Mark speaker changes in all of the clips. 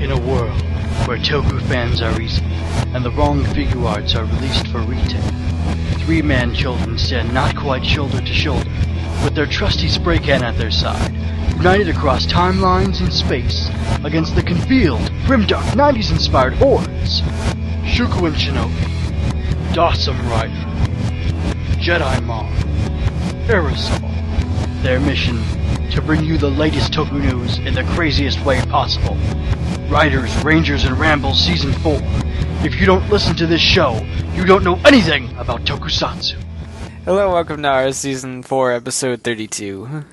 Speaker 1: In a world where Toku fans are easy and the wrong figure arts are released for retail, three man children stand not quite shoulder to shoulder with their trusty spray can at their side, united across timelines and space against the concealed, grimdark 90s inspired hordes. Shuku and Shinobi, Dawson Rider, Jedi Mom, Aerosol. Their mission to bring you the latest Toku news in the craziest way possible. Riders, Rangers, and Rambles Season 4. If you don't listen to this show, you don't know anything about Tokusatsu.
Speaker 2: Hello, welcome to our season four, episode thirty-two.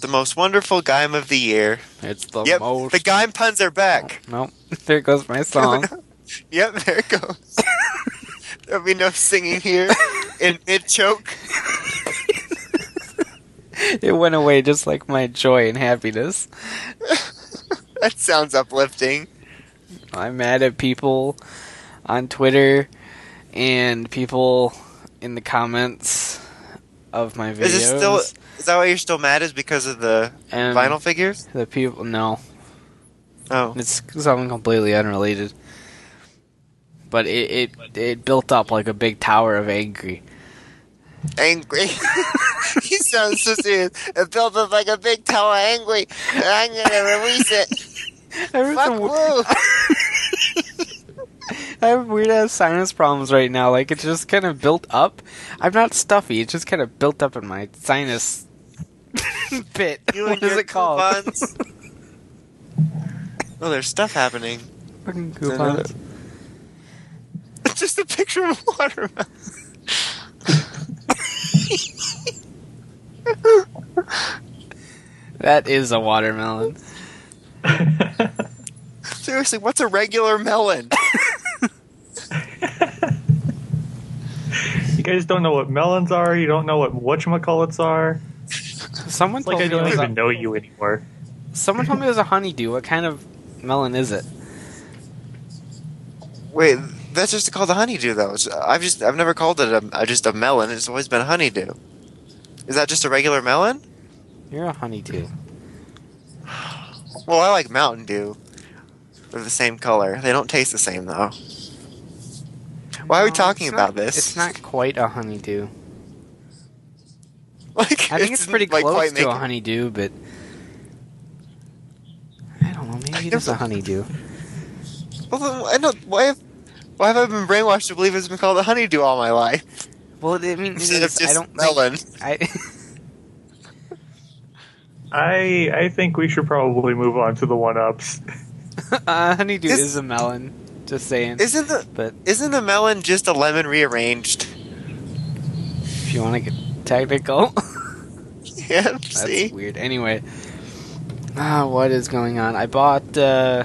Speaker 3: The most wonderful Gaim of the year.
Speaker 2: It's the
Speaker 3: yep,
Speaker 2: most.
Speaker 3: the Gaim puns are back.
Speaker 2: Nope, there goes my song.
Speaker 3: Yep, there it goes. There'll be no singing here in mid choke.
Speaker 2: it went away just like my joy and happiness.
Speaker 3: That sounds uplifting.
Speaker 2: I'm mad at people on Twitter and people in the comments of my videos.
Speaker 3: Is still? Is that why you're still mad? Is because of the
Speaker 2: And
Speaker 3: vinyl figures?
Speaker 2: The people, no,
Speaker 3: Oh,
Speaker 2: it's something completely unrelated. But it, it it built up like a big tower of angry.
Speaker 3: angry. he sounds so serious. It built up like a big tower of angry. I'm gonna release it.
Speaker 2: I have
Speaker 3: Fuck
Speaker 2: some-
Speaker 3: woo.
Speaker 2: I have weird ass sinus problems right now. Like it's just kind of built up. I'm not stuffy. It's just kind of built up in my sinus pit.
Speaker 3: You
Speaker 2: what is it called?
Speaker 3: coupons. oh, there's stuff happening.
Speaker 2: Fucking coupons.
Speaker 3: It's just a picture of a watermelon.
Speaker 2: That is a watermelon.
Speaker 3: Seriously, what's a regular melon?
Speaker 4: You guys don't know what melons are. You don't know what whatchamacallits are.
Speaker 2: Someone
Speaker 4: It's like
Speaker 2: told
Speaker 4: I
Speaker 2: me it
Speaker 4: don't even
Speaker 2: a,
Speaker 4: know you anymore.
Speaker 2: someone told me it was a honeydew. What kind of melon is it?
Speaker 3: Wait, that's just called a honeydew, though. It's- I've just I've never called it a, a- just a melon. It's always been a honeydew. Is that just a regular melon?
Speaker 2: You're a honeydew.
Speaker 3: Well, I like Mountain Dew. They're the same color. They don't taste the same though. Why are we talking about
Speaker 2: not-
Speaker 3: this?
Speaker 2: It's not quite a honeydew.
Speaker 3: Like,
Speaker 2: I think it's pretty
Speaker 3: like,
Speaker 2: close to
Speaker 3: making-
Speaker 2: a honeydew, but I don't know. Maybe it is a honeydew.
Speaker 3: Well, then, I know why. Have, why have I been brainwashed to believe it's been called a honeydew all my life
Speaker 2: Well, I mean, it
Speaker 3: instead of just
Speaker 2: I don't
Speaker 3: melon?
Speaker 2: Think, I
Speaker 4: I I think we should probably move on to the one ups.
Speaker 2: uh, honeydew
Speaker 3: Is-
Speaker 2: is a melon. Just saying.
Speaker 3: Isn't the
Speaker 2: but
Speaker 3: isn't the melon just a lemon rearranged?
Speaker 2: if you want to get technical,
Speaker 3: Yeah.
Speaker 2: that's
Speaker 3: See.
Speaker 2: weird. Anyway, ah, what is going on? I bought uh,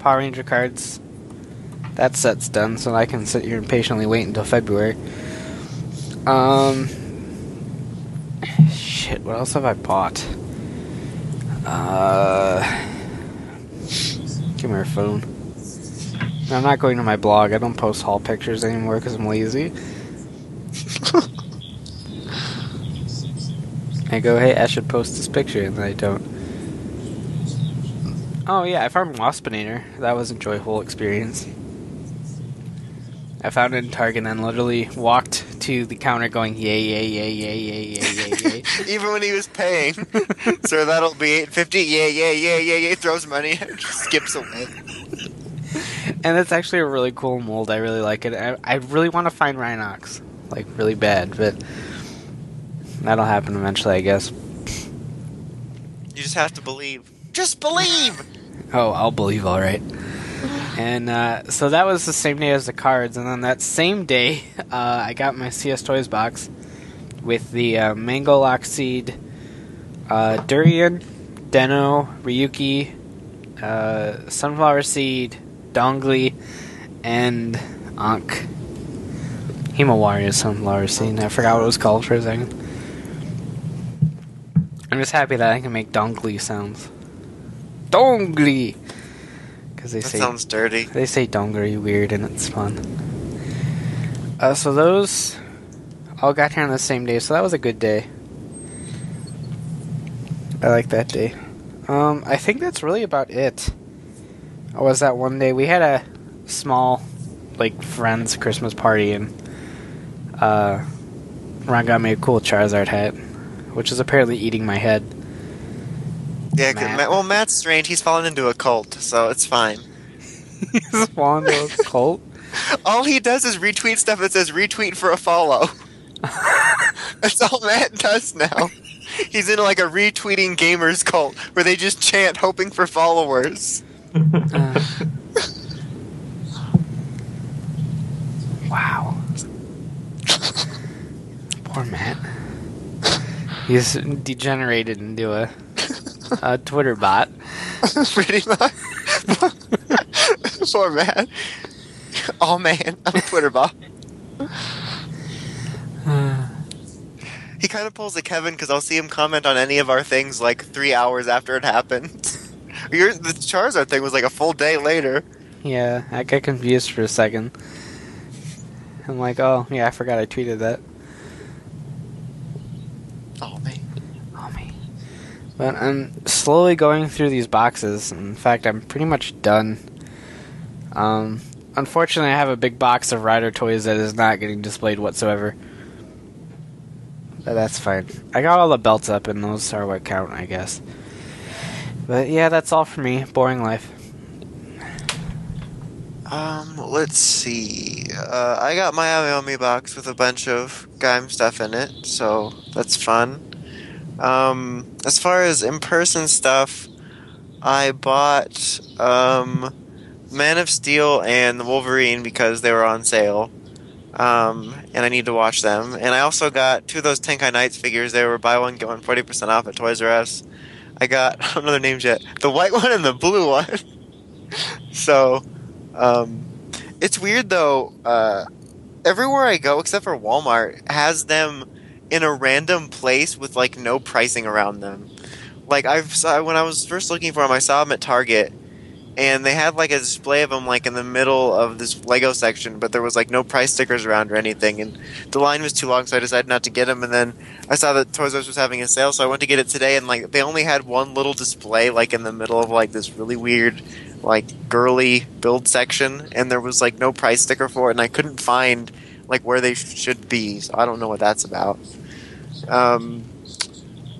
Speaker 2: Power Ranger cards. That set's done, so I can sit here and patiently wait until February. Um, shit. What else have I bought? Uh, give me your phone. I'm not going to my blog. I don't post haul pictures anymore because I'm lazy. I go, hey, I should post this picture, and then I don't. Oh yeah, I found Waspinator. That was a joyful experience. I found it in Target and literally walked to the counter going, yay, yay, yay, yay, yay, yay, yay,
Speaker 3: Even when he was paying. Sir, that'll be 850 Yeah, yeah, yeah, yeah, yeah. Throws money and skips away.
Speaker 2: And that's actually a really cool mold. I really like it. I, I really want to find Rhinox. Like, really bad, but that'll happen eventually, I guess.
Speaker 3: You just have to believe. Just believe!
Speaker 2: oh, I'll believe, alright. And uh, so that was the same day as the cards, and then that same day, uh, I got my CS Toys box with the uh, Mango Lock Seed, uh, Durian, Deno, Ryuki, uh, Sunflower Seed, Dongli, and Ankh. Himawari Sunflower Seed. I forgot what it was called for a second. I'm just happy that I can make Dongli sounds. Dongli! Because they
Speaker 3: That
Speaker 2: say
Speaker 3: sounds dirty.
Speaker 2: they say dongri weird and it's fun. Uh, so those all got here on the same day, so that was a good day. I like that day. Um, I think that's really about it. Was that one day? We had a small, like, friends Christmas party, and uh, Ron got me a cool Charizard hat, which is apparently eating my head.
Speaker 3: Yeah,
Speaker 2: Matt.
Speaker 3: Matt, well, Matt's strange. He's fallen into a cult, so it's fine.
Speaker 2: He's fallen to a cult.
Speaker 3: All he does is retweet stuff that says retweet for a follow. That's all Matt does now. He's in like a retweeting gamers cult where they just chant hoping for followers.
Speaker 2: Uh, wow. Poor Matt. He's degenerated into a, a Twitter bot.
Speaker 3: Pretty much. Poor man. Oh man, I'm a Twitter bot. He kind of pulls a Kevin because I'll see him comment on any of our things like three hours after it happened. Your, the Charizard thing was like a full day later.
Speaker 2: Yeah, I got confused for a second. I'm like, oh, yeah, I forgot I tweeted that.
Speaker 3: Oh man.
Speaker 2: But I'm slowly going through these boxes. In fact, I'm pretty much done. Um, unfortunately, I have a big box of Rider toys that is not getting displayed whatsoever. But that's fine. I got all the belts up, and those are what count, I guess. But yeah, that's all for me. Boring life.
Speaker 3: Um, let's see. Uh, I got my Aomi box with a bunch of Gaim stuff in it, so that's fun. Um, as far as in-person stuff, I bought um, Man of Steel and the Wolverine because they were on sale. Um, and I need to watch them. And I also got two of those Tenkai Knights figures. They were buy one get one forty percent off at Toys R Us. I got I don't know their names yet. The white one and the blue one. so, um, it's weird though. Uh, everywhere I go, except for Walmart, has them in a random place with like no pricing around them. Like I've saw when I was first looking for them, I saw them at Target, and they had like a display of them like in the middle of this Lego section, but there was like no price stickers around or anything, and the line was too long, so I decided not to get them. And then I saw that Toys R Us was having a sale, so I went to get it today, and like they only had one little display like in the middle of like this really weird like girly build section, and there was like no price sticker for it, and I couldn't find like where they sh- should be, so I don't know what that's about. Um,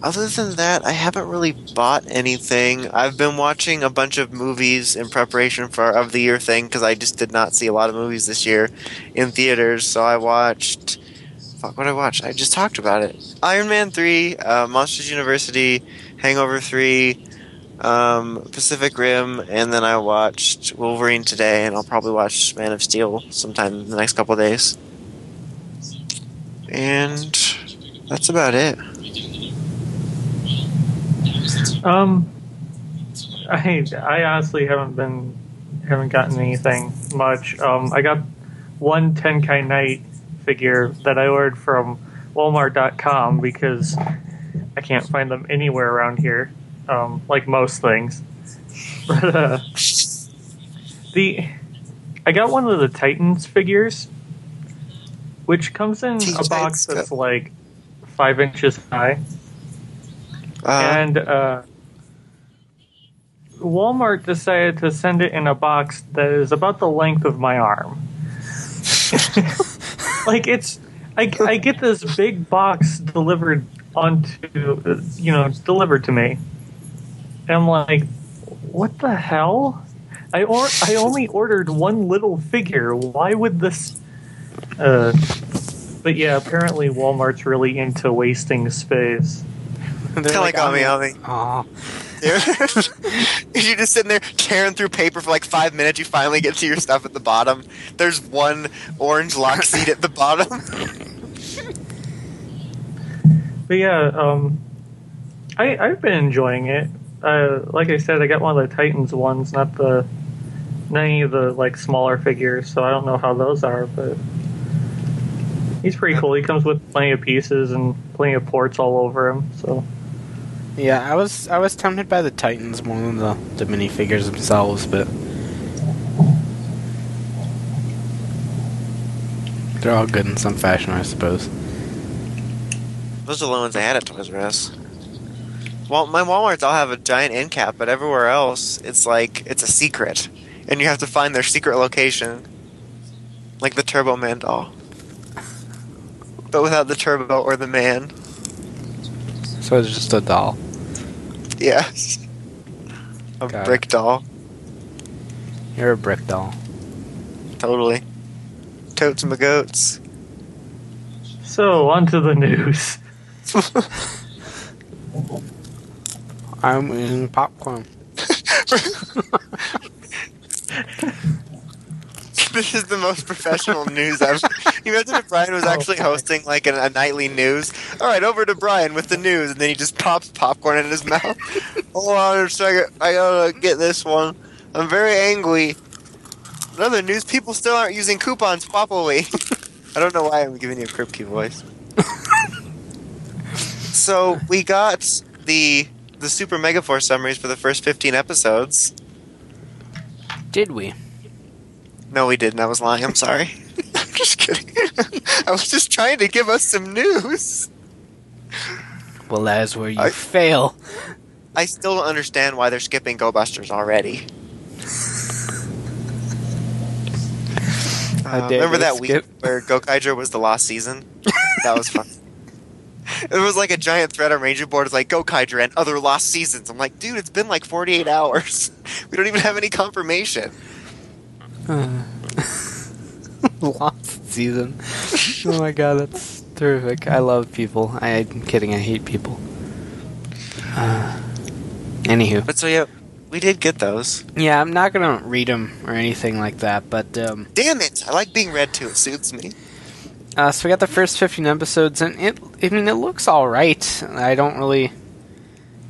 Speaker 3: other than that, I haven't really bought anything. I've been watching a bunch of movies in preparation for our of the year thing because I just did not see a lot of movies this year in theaters. So I watched. Fuck, what I watched? I just talked about it. Iron Man three, uh, Monsters University, Hangover three, um, Pacific Rim, and then I watched Wolverine today, and I'll probably watch Man of Steel sometime in the next couple days. And that's about it.
Speaker 4: Um, I I honestly haven't been haven't gotten anything much. Um, I got one Tenkai Knight figure that I ordered from Walmart.com because I can't find them anywhere around here. Um, like most things, but uh, the I got one of the Titans figures, which comes in a box that's like five inches high
Speaker 3: Uh,
Speaker 4: and uh, Walmart decided to send it in a box that is about the length of my arm. like it's, I, I get this big box delivered onto, you know, it's delivered to me. And I'm like, what the hell? I or I only ordered one little figure. Why would this? Uh, but yeah, apparently Walmart's really into wasting space.
Speaker 2: They're
Speaker 3: Kinda like Ami Ami.
Speaker 2: Aw.
Speaker 3: You're just sitting there tearing through paper for like five minutes. You finally get to your stuff at the bottom. There's one orange lock seed at the bottom.
Speaker 4: But yeah, um, I I've been enjoying it. Uh, like I said, I got one of the Titans ones, not the not any of the like smaller figures. So I don't know how those are, but he's pretty cool. He comes with plenty of pieces and plenty of ports all over him. So
Speaker 2: Yeah, I was I was tempted by the Titans more than the, the minifigures themselves, but they're all good in some fashion, I suppose.
Speaker 3: Those are the ones I had at Toys R Us. Well, my WalMarts all have a giant end cap, but everywhere else, it's like it's a secret, and you have to find their secret location, like the Turbo Man doll, but without the turbo or the man.
Speaker 2: So it's just a doll.
Speaker 3: Yes, a
Speaker 2: Got it.
Speaker 3: brick doll,
Speaker 2: You're a brick doll.
Speaker 3: totally. Totes my goats.
Speaker 4: So on to the news.
Speaker 2: I'm eating popcorn.
Speaker 3: this is the most professional news I've. You imagine if Brian was actually
Speaker 4: Oh,
Speaker 3: hosting like a, a nightly news. All right, over to Brian with the news, and then he just pops popcorn in his mouth. Hold on a second, I gotta get this one. I'm very angry. Another news: people still aren't using coupons properly. I don't know why I'm giving you a Kripke voice. so we got the the Super Megaforce summaries for the first 15 episodes.
Speaker 2: Did we?
Speaker 3: No, we didn't. I was lying. I'm sorry. I'm just kidding. I was just trying to give us some news.
Speaker 2: Well, that is where you
Speaker 3: I-
Speaker 2: fail.
Speaker 3: I still don't understand why they're skipping Go Busters already. Uh, remember that week
Speaker 2: skip?
Speaker 3: where Gokaiger was the lost season? That was fun. it was like a giant thread on Ranger board. It's like Gokaiger and other lost seasons. I'm like, dude, it's been like 48 hours. We don't even have any confirmation.
Speaker 2: Lost season. Oh my god, that's terrific. I love people. I, I'm kidding. I hate people. Uh, anywho,
Speaker 3: But so yeah, we did get those.
Speaker 2: yeah, I'm not gonna read them or anything like that. But um,
Speaker 3: Damn it! I like being read to. It suits me.
Speaker 2: uh, so we got the first 15 episodes, and it. I mean, it looks all right. I don't really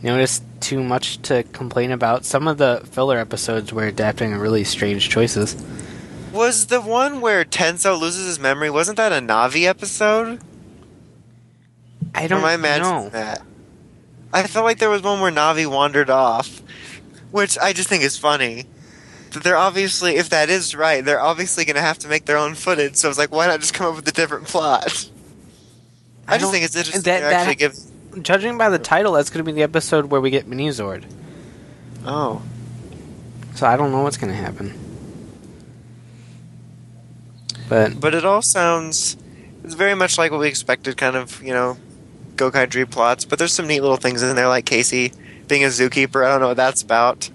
Speaker 2: notice too much to complain about. Some of the filler episodes were adapting really strange choices.
Speaker 3: Was the one where Tensou loses his memory? Wasn't that a Navi episode?
Speaker 2: I don't
Speaker 3: I
Speaker 2: know.
Speaker 3: that? I felt like there was one where Navi wandered off, which I just think is funny. That they're obviously, if that is right, they're obviously going to have to make their own footage. So it's like, why not just come up with a different plot? I,
Speaker 2: I
Speaker 3: just think it's interesting.
Speaker 2: that-
Speaker 3: to actually
Speaker 2: that-
Speaker 3: give.
Speaker 2: Judging by the title, that's going to be the episode where we get Mini Zord.
Speaker 3: Oh,
Speaker 2: So I don't know what's going to happen. But
Speaker 3: but it all sounds. It's very much like what we expected, kind of, you know, Gokai Dream plots. But there's some neat little things in there, like Casey being a zookeeper. I don't know what that's about.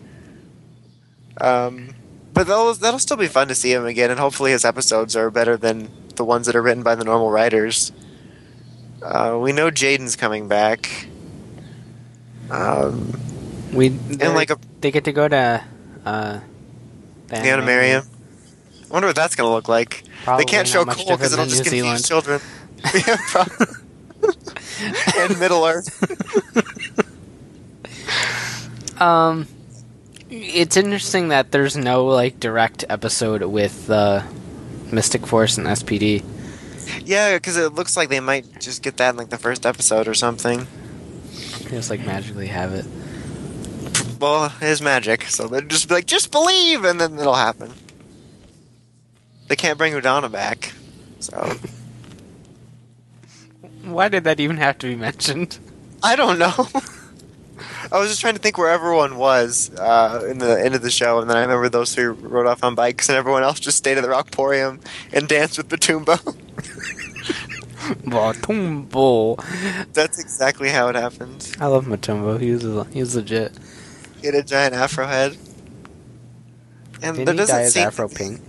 Speaker 3: Um, but that'll that'll still be fun to see him again, and hopefully his episodes are better than the ones that are written by the normal writers. Uh, we know Jayden's coming back. Um,
Speaker 2: we
Speaker 3: and like a
Speaker 2: they get to go to uh, the
Speaker 3: Animarium. I wonder what that's going to look like.
Speaker 2: Probably
Speaker 3: they can't show Cole because it'll just
Speaker 2: New
Speaker 3: confuse
Speaker 2: Zealand.
Speaker 3: children. yeah, probably. and Middle Earth.
Speaker 2: Um, it's interesting that there's no like direct episode with uh, Mystic Force and SPD.
Speaker 3: Yeah, because it looks like they might just get that in like the first episode or something.
Speaker 2: Just like magically have it.
Speaker 3: Well, it is magic, so they'll just be like, just believe, and then it'll happen. They can't bring Udonna back, so
Speaker 2: Why did that even have to be mentioned?
Speaker 3: I don't know. I was just trying to think where everyone was uh, in the end of the show, and then I remember those three rode off on bikes, and everyone else just stayed at the Rockporium and danced with Batumbo.
Speaker 2: Matumbo.
Speaker 3: That's exactly how it happened.
Speaker 2: I love Matumbo. He's he's legit.
Speaker 3: He had a giant afro head. And
Speaker 2: Didn't
Speaker 3: there
Speaker 2: he
Speaker 3: doesn't
Speaker 2: dye his
Speaker 3: seem
Speaker 2: afro pink?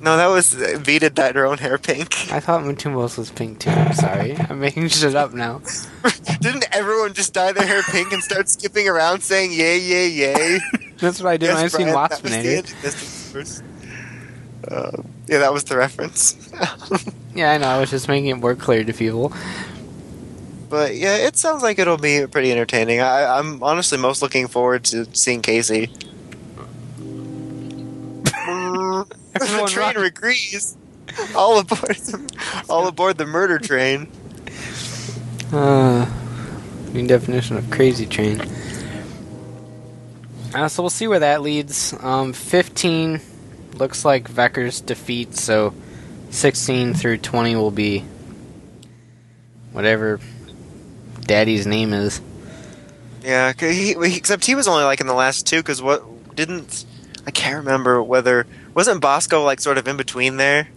Speaker 3: No, that was Vida dyed her own hair pink.
Speaker 2: I thought Matumbo's was pink too. I'm sorry. I'm making shit up now.
Speaker 3: Didn't everyone just dye their hair pink and start skipping around saying yay, yay, yay?
Speaker 2: That's what I did when I
Speaker 3: Yes,
Speaker 2: seen
Speaker 3: Brian, that was the
Speaker 2: Waspinator.
Speaker 3: Antithesis verse. Uh, yeah, that was the reference.
Speaker 2: Yeah, I know. I was just making it more clear to people.
Speaker 3: but yeah, it sounds like it'll be pretty entertaining. I, I'm honestly most looking forward to seeing Casey. the train
Speaker 2: run.
Speaker 3: agrees. All aboard, all aboard the murder train.
Speaker 2: Uh, new definition of crazy train. Uh, so we'll see where that leads. Um, 15 looks like Vekar's defeat, so 16 through 20 will be whatever Daddy's name is.
Speaker 3: Yeah, he, except he was only like in the last two. Because what didn't I can't remember whether wasn't Basco like sort of in between there.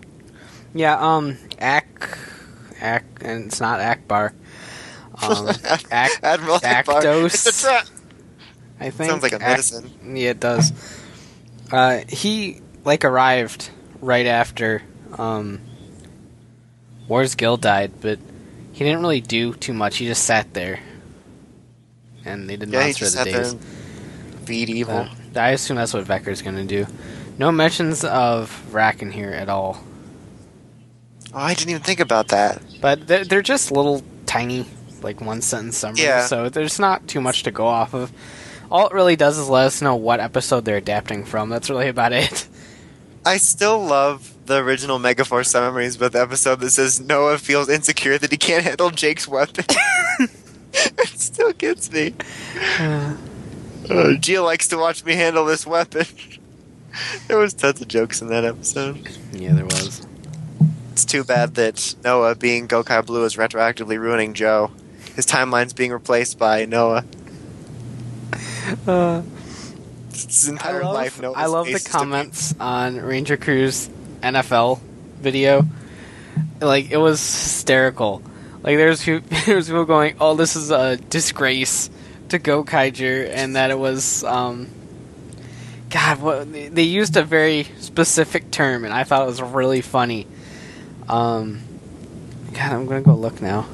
Speaker 2: Yeah, um, Ak, Ak, and it's not Ackbar. Um, Ak,
Speaker 3: Admiral Ackbar.
Speaker 2: Actos.
Speaker 3: It's a trap.
Speaker 2: I think
Speaker 3: Sounds like a
Speaker 2: Ak-
Speaker 3: medicine.
Speaker 2: yeah, it does. Uh, he like arrived right after um, Warz Gill died, but he didn't really do too much. He just sat there, and they did
Speaker 3: Yeah,
Speaker 2: Monster the
Speaker 3: sat
Speaker 2: Days.
Speaker 3: beat evil.
Speaker 2: Uh, I assume that's what Vekar's gonna do. No mentions of Rack in here at all,
Speaker 3: Oh, I didn't even think about that.
Speaker 2: but they're, they're just little tiny, like one sentence summaries.
Speaker 3: Yeah.
Speaker 2: So there's not too much to go off of. All it really does is let us know what episode they're adapting from. That's really about it.
Speaker 3: I still love the original Megaforce summaries, but the episode that says Noah feels insecure that he can't handle Jake's weapon. it still gets me. Uh, Gia likes to watch me handle this weapon. there was tons of jokes in that episode.
Speaker 2: Yeah, there was.
Speaker 3: It's too bad that Noah, being Gokai Blue, is retroactively ruining Joe. His timeline's being replaced by Noah.
Speaker 2: Uh,
Speaker 3: Entire
Speaker 2: love,
Speaker 3: life,
Speaker 2: I love the comments on Ranger Crew's NFL video. Like it was hysterical. Like there's there's people going, "Oh, this is a disgrace to Gokaiger," and that it was, um, God, what they used a very specific term, and I thought it was really funny. Um, God, I'm gonna go look now.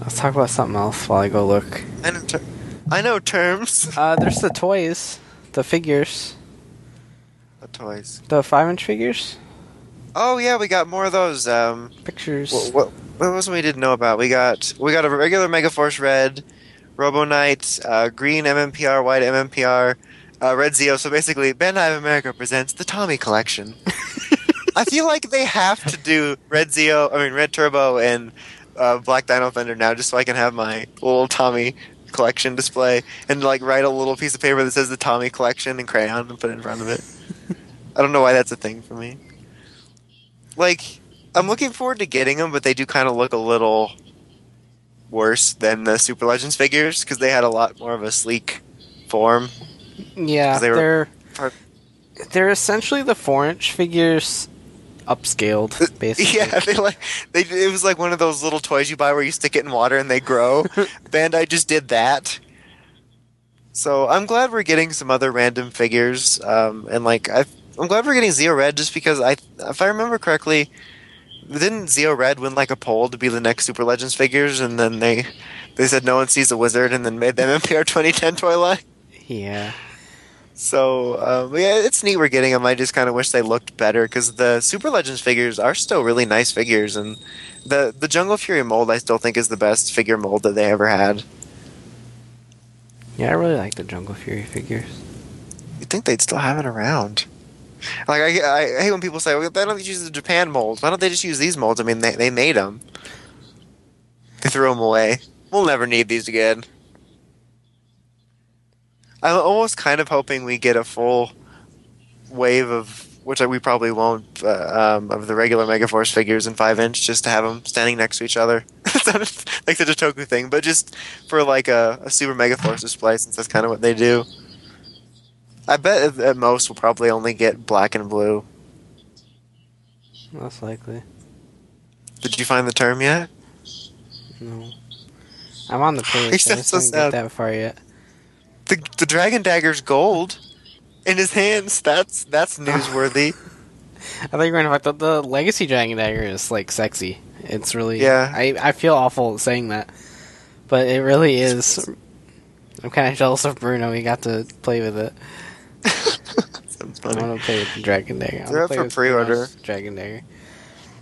Speaker 2: Let's talk about something else while I go look.
Speaker 3: Ter- I know terms.
Speaker 2: Uh, there's the toys, the figures,
Speaker 3: The toys.
Speaker 2: the five-inch figures,
Speaker 3: Oh yeah, we got more of those. Um,
Speaker 2: pictures.
Speaker 3: what, what, what was we didn't know about? We got we got a regular Megaforce Red, Robo Knight, uh, Green MMPR, White MMPR, uh, Red Zeo. So basically, Bandai of America presents the Tommy Collection. I feel like they have to do Red Zeo, I mean Red Turbo and uh, Black Dino Thunder now, just so I can have my little Tommy collection display and like write a little piece of paper that says the Tommy Collection in crayon and put it in front of it. I don't know why that's a thing for me. Like, I'm looking forward to getting them, but they do kind of look a little worse than the Super Legends figures because they had a lot more of a sleek form.
Speaker 2: Yeah,
Speaker 3: they
Speaker 2: they're
Speaker 3: Part-
Speaker 2: they're essentially the four-inch figures upscaled, basically.
Speaker 3: Yeah, they like they. It was like one of those little toys you buy where you stick it in water and they grow. Bandai just did that. So I'm glad we're getting some other random figures, um, and like I, I'm glad we're getting Zeo Red just because I, if I remember correctly, didn't Zeo Red win like a poll to be the next Super Legends figures, and then they, they said no one sees a wizard, and then made them MPR 2010 toy line.
Speaker 2: Yeah.
Speaker 3: So um, yeah, it's neat we're getting them. I just kind of wish they looked better because the Super Legends figures are still really nice figures, and the the Jungle Fury mold I still think is the best figure mold that they ever had.
Speaker 2: Yeah, I really like the Jungle Fury figures.
Speaker 3: You'd think they'd still have it around. Like I, I, I hate when people say, "Well, why don't they use the Japan molds? Why don't they just use these molds?" I mean, they they made them. They threw them away. We'll never need these again. I'm almost kind of hoping we get a full wave of, which we probably won't, uh, um, of the regular Megaforce figures in five inch, just to have them standing next to each other. Like the Jotoku thing, but just for like a, a Super Megaforce display, since that's kind of what they do. I bet at- at most we'll probably only get black and blue.
Speaker 2: Most likely.
Speaker 3: Did you find the term yet?
Speaker 2: No. I'm on the page. I just
Speaker 3: so
Speaker 2: didn't
Speaker 3: sad.
Speaker 2: get that far yet.
Speaker 3: The the dragon dagger's gold in his hands. That's that's newsworthy.
Speaker 2: I thought you were going to the, the Legacy Dragon Dagger is like sexy. It's really
Speaker 3: Yeah.
Speaker 2: I I feel awful saying that, but it really is. I'm kind of jealous of Bruno. He got to play with it. I want to play with the Dragon Dagger.
Speaker 3: They're up for pre-order.
Speaker 2: Dragon Dagger.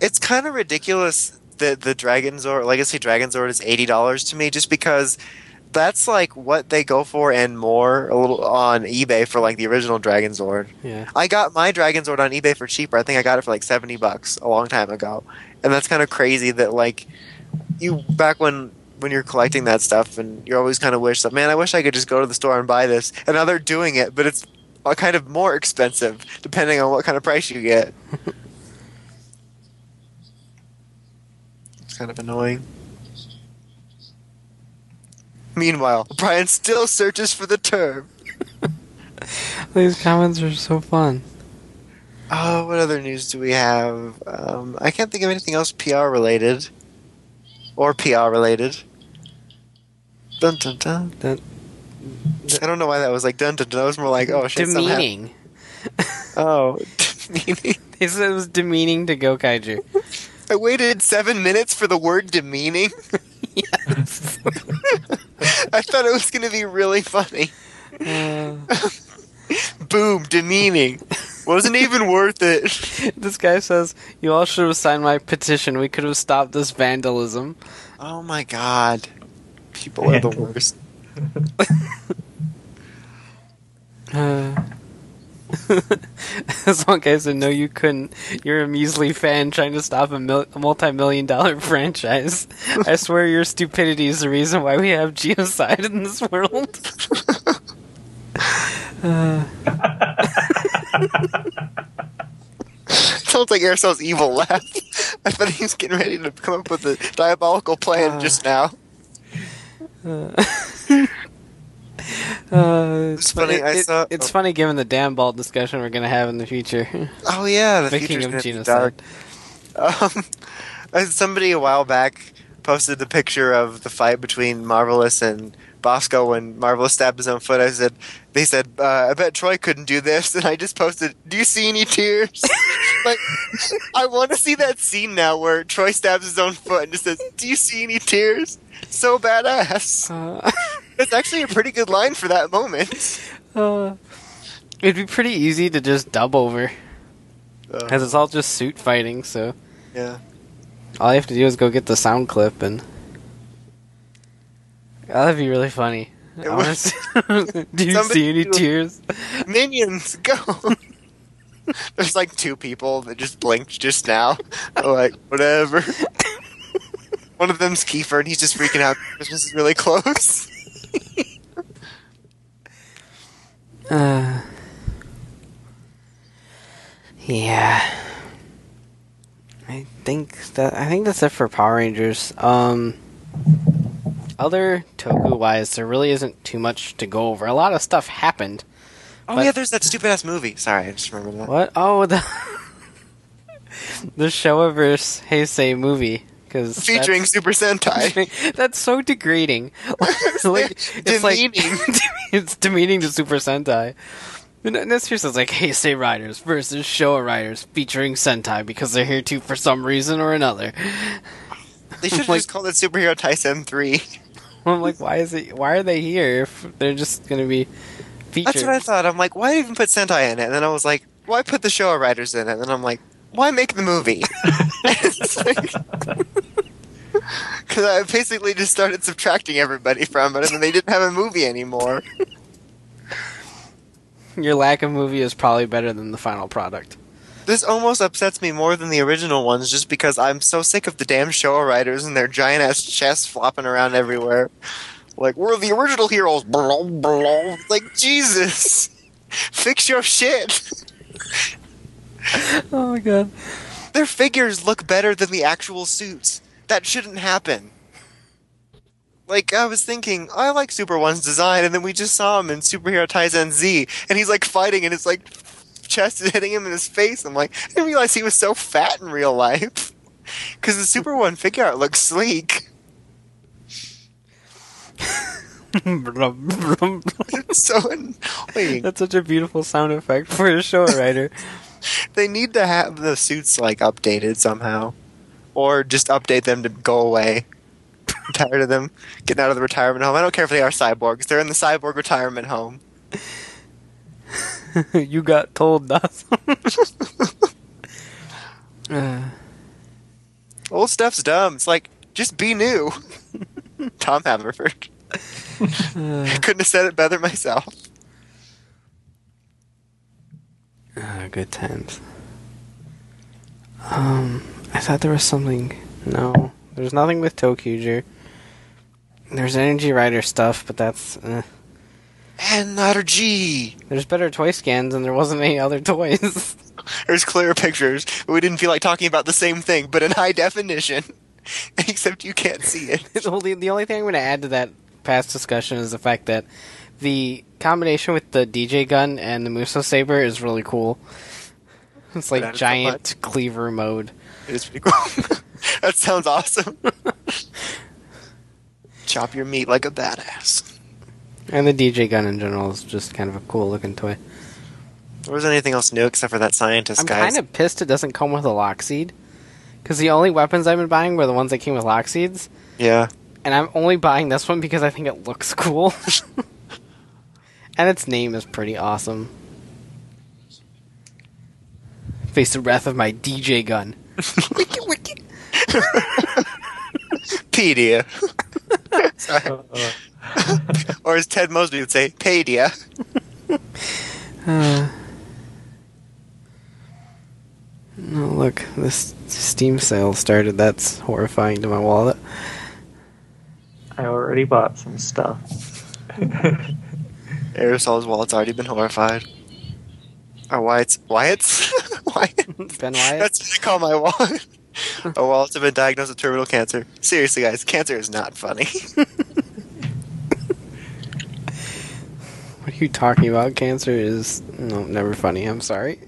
Speaker 3: It's kind of ridiculous that the Dragon Zord Legacy Dragon Zord is eighty dollars to me, just because that's like what they go for and more a little on eBay for like the original Dragon Zord.
Speaker 2: Yeah.
Speaker 3: I got my Dragon Zord on eBay for cheaper. I think I got it for like seventy bucks a long time ago, and that's kind of crazy that like you back when when you're collecting that stuff and you're always kind of wish that man, I wish I could just go to the store and buy this. And now they're doing it, but it's uh, kind of more expensive depending on what kind of price you get. it's kind of annoying. Meanwhile, Brian still searches for the term.
Speaker 2: These comments are so fun.
Speaker 3: Oh, what other news do we have? Um, I can't think of anything else PR related. Or PR related. Dun dun dun.
Speaker 2: Dun-
Speaker 3: I don't know why that was like dun dun dun. That was more like, oh shit.
Speaker 2: demeaning.
Speaker 3: Oh, demeaning.
Speaker 2: They said it was demeaning to go kaiju.
Speaker 3: I waited seven minutes for the word demeaning.
Speaker 2: yes.
Speaker 3: I thought it was going to be really funny.
Speaker 2: Uh,
Speaker 3: Boom, demeaning. Wasn't even worth it.
Speaker 2: this guy says, You all should have signed my petition. We could have stopped this vandalism.
Speaker 3: Oh my god. People are the worst.
Speaker 2: Uh, this long as I know you couldn't. You're a measly fan trying to stop a, mil- a multi million dollar franchise. I swear your stupidity is the reason why we have genocide in this world. Uh,
Speaker 3: Sounds like Aerosol's evil laugh. I thought he was getting ready to come up with a diabolical plan
Speaker 2: Uh.
Speaker 3: just now.
Speaker 2: uh, uh,
Speaker 3: It's funny,
Speaker 2: it-
Speaker 3: I
Speaker 2: it-
Speaker 3: saw-
Speaker 2: it's
Speaker 3: oh.
Speaker 2: funny given the damn ball discussion we're going to have in the future.
Speaker 3: Oh yeah, the
Speaker 2: Speaking
Speaker 3: future's
Speaker 2: of genocide.
Speaker 3: Um, uh, somebody a while back posted the picture of the fight between Marvelous and Basco when Marvelous stabbed his own foot. I said, they said, uh, I bet Troy couldn't do this, and I just posted, "Do you see any tears?" like, I want to see that scene now where Troy stabs his own foot and just says, "Do you see any tears?" So badass.
Speaker 2: Uh,
Speaker 3: That's actually a pretty good line for that moment.
Speaker 2: uh, it'd be pretty easy to just dub over.
Speaker 3: Uh,
Speaker 2: Because it's all just suit fighting, so
Speaker 3: yeah.
Speaker 2: all you have to do is go get the sound clip and. Oh, that'd be really funny.
Speaker 3: It
Speaker 2: I wanna
Speaker 3: was-
Speaker 2: do you see any tears?
Speaker 3: Minions, go! There's like two people that just blinked just now. They're like, whatever. One of them's Kiefer, and he's just freaking out. Christmas is really close.
Speaker 2: Uh, yeah. I think that I think that's it for Power Rangers. Um, other Toku wise, there really isn't too much to go over. A lot of stuff happened.
Speaker 3: Oh
Speaker 2: But-
Speaker 3: yeah, there's that stupid ass movie. Sorry, I just remembered that.
Speaker 2: What? Oh, the the Showaverse Heisei movie because
Speaker 3: Featuring Super Sentai.
Speaker 2: That's so degrading. like it's like
Speaker 3: Demeaning.
Speaker 2: it's demeaning to Super Sentai. And this here says like Heisei Riders versus Showa Riders featuring Sentai because they're here too for some reason or another.
Speaker 3: They should have
Speaker 2: Like-
Speaker 3: just called it Superhero Taisen 3.
Speaker 2: I'm like, why is it? Why are they here if they're just gonna be featured?
Speaker 3: That's what I thought. I'm like, why even put Sentai in it? And then I was like, why put the Showa Riders in it? And then I'm like, why make the movie? Because I basically just started subtracting everybody from it, and they didn't have a movie anymore.
Speaker 2: Your lack of movie is probably better than the final product.
Speaker 3: This almost upsets me more than the original ones, just because I'm so sick of the damn Showa Riders and their giant ass chests flopping around everywhere. Like, we're the original heroes. Blah, blah. Like, Jesus! Fix your shit!
Speaker 2: Oh my god.
Speaker 3: Their figures look better than the actual suits. That shouldn't happen. Like, I was thinking, I like Super One's design, and then we just saw him in Superhero Taisen Z, and he's like fighting, and his like chest is hitting him in his face. I'm like, I didn't realize he was so fat in real life. Because the Super One figure art looks sleek. So annoying.
Speaker 2: That's such a beautiful sound effect for a show writer.
Speaker 3: They need to have the suits like updated somehow, or just update them to go away. I'm tired of them getting out of the retirement home. I don't care if they are cyborgs; they're in the cyborg retirement home.
Speaker 2: you got told that. uh,
Speaker 3: Old stuff's dumb. It's like just be new. Tom Haverford
Speaker 2: uh,
Speaker 3: couldn't have said it better myself.
Speaker 2: Ah, good times. Um, I thought there was something. No, there's nothing with ToQger. There's Energy Rider stuff, but that's.
Speaker 3: And letter G.
Speaker 2: there's better toy scans, and there wasn't any other toys.
Speaker 3: There's clearer pictures. We didn't feel like talking about the same thing, but in high definition. Except you can't see it.
Speaker 2: the only the only thing I'm going to add to that past discussion is the fact that the combination with the DJ gun and the Musou saber is really cool. It's like
Speaker 3: That is so
Speaker 2: giant cleaver mode.
Speaker 3: It is pretty cool. that sounds awesome. Chop your meat like a badass.
Speaker 2: And the DJ gun in general is just kind of a cool looking toy.
Speaker 3: There wasn't anything else new except for that scientist
Speaker 2: I'm
Speaker 3: guy.
Speaker 2: kind of pissed it doesn't come with a Lockseed. Because the only weapons I've been buying were the ones that came with Lockseeds.
Speaker 3: Yeah.
Speaker 2: And I'm only buying this one because I think it looks cool. and its name is pretty awesome. Face the wrath of my DJ gun. wiki, wiki.
Speaker 3: Pedia. Sorry. Or as Ted Mosby would say, Padia.
Speaker 2: Uh, oh, look, this Steam sale started. That's horrifying to my wallet.
Speaker 4: I already bought some stuff.
Speaker 3: Aerosol's wallet's already been horrified. Or Wyatt's. Wyatt's? Wyatt?
Speaker 2: Ben Wyatt?
Speaker 3: That's what I call my wallet. Our wallets have been diagnosed with terminal cancer. Seriously, guys, cancer is not funny.
Speaker 2: What are you talking about? Cancer is no, never funny. I'm sorry.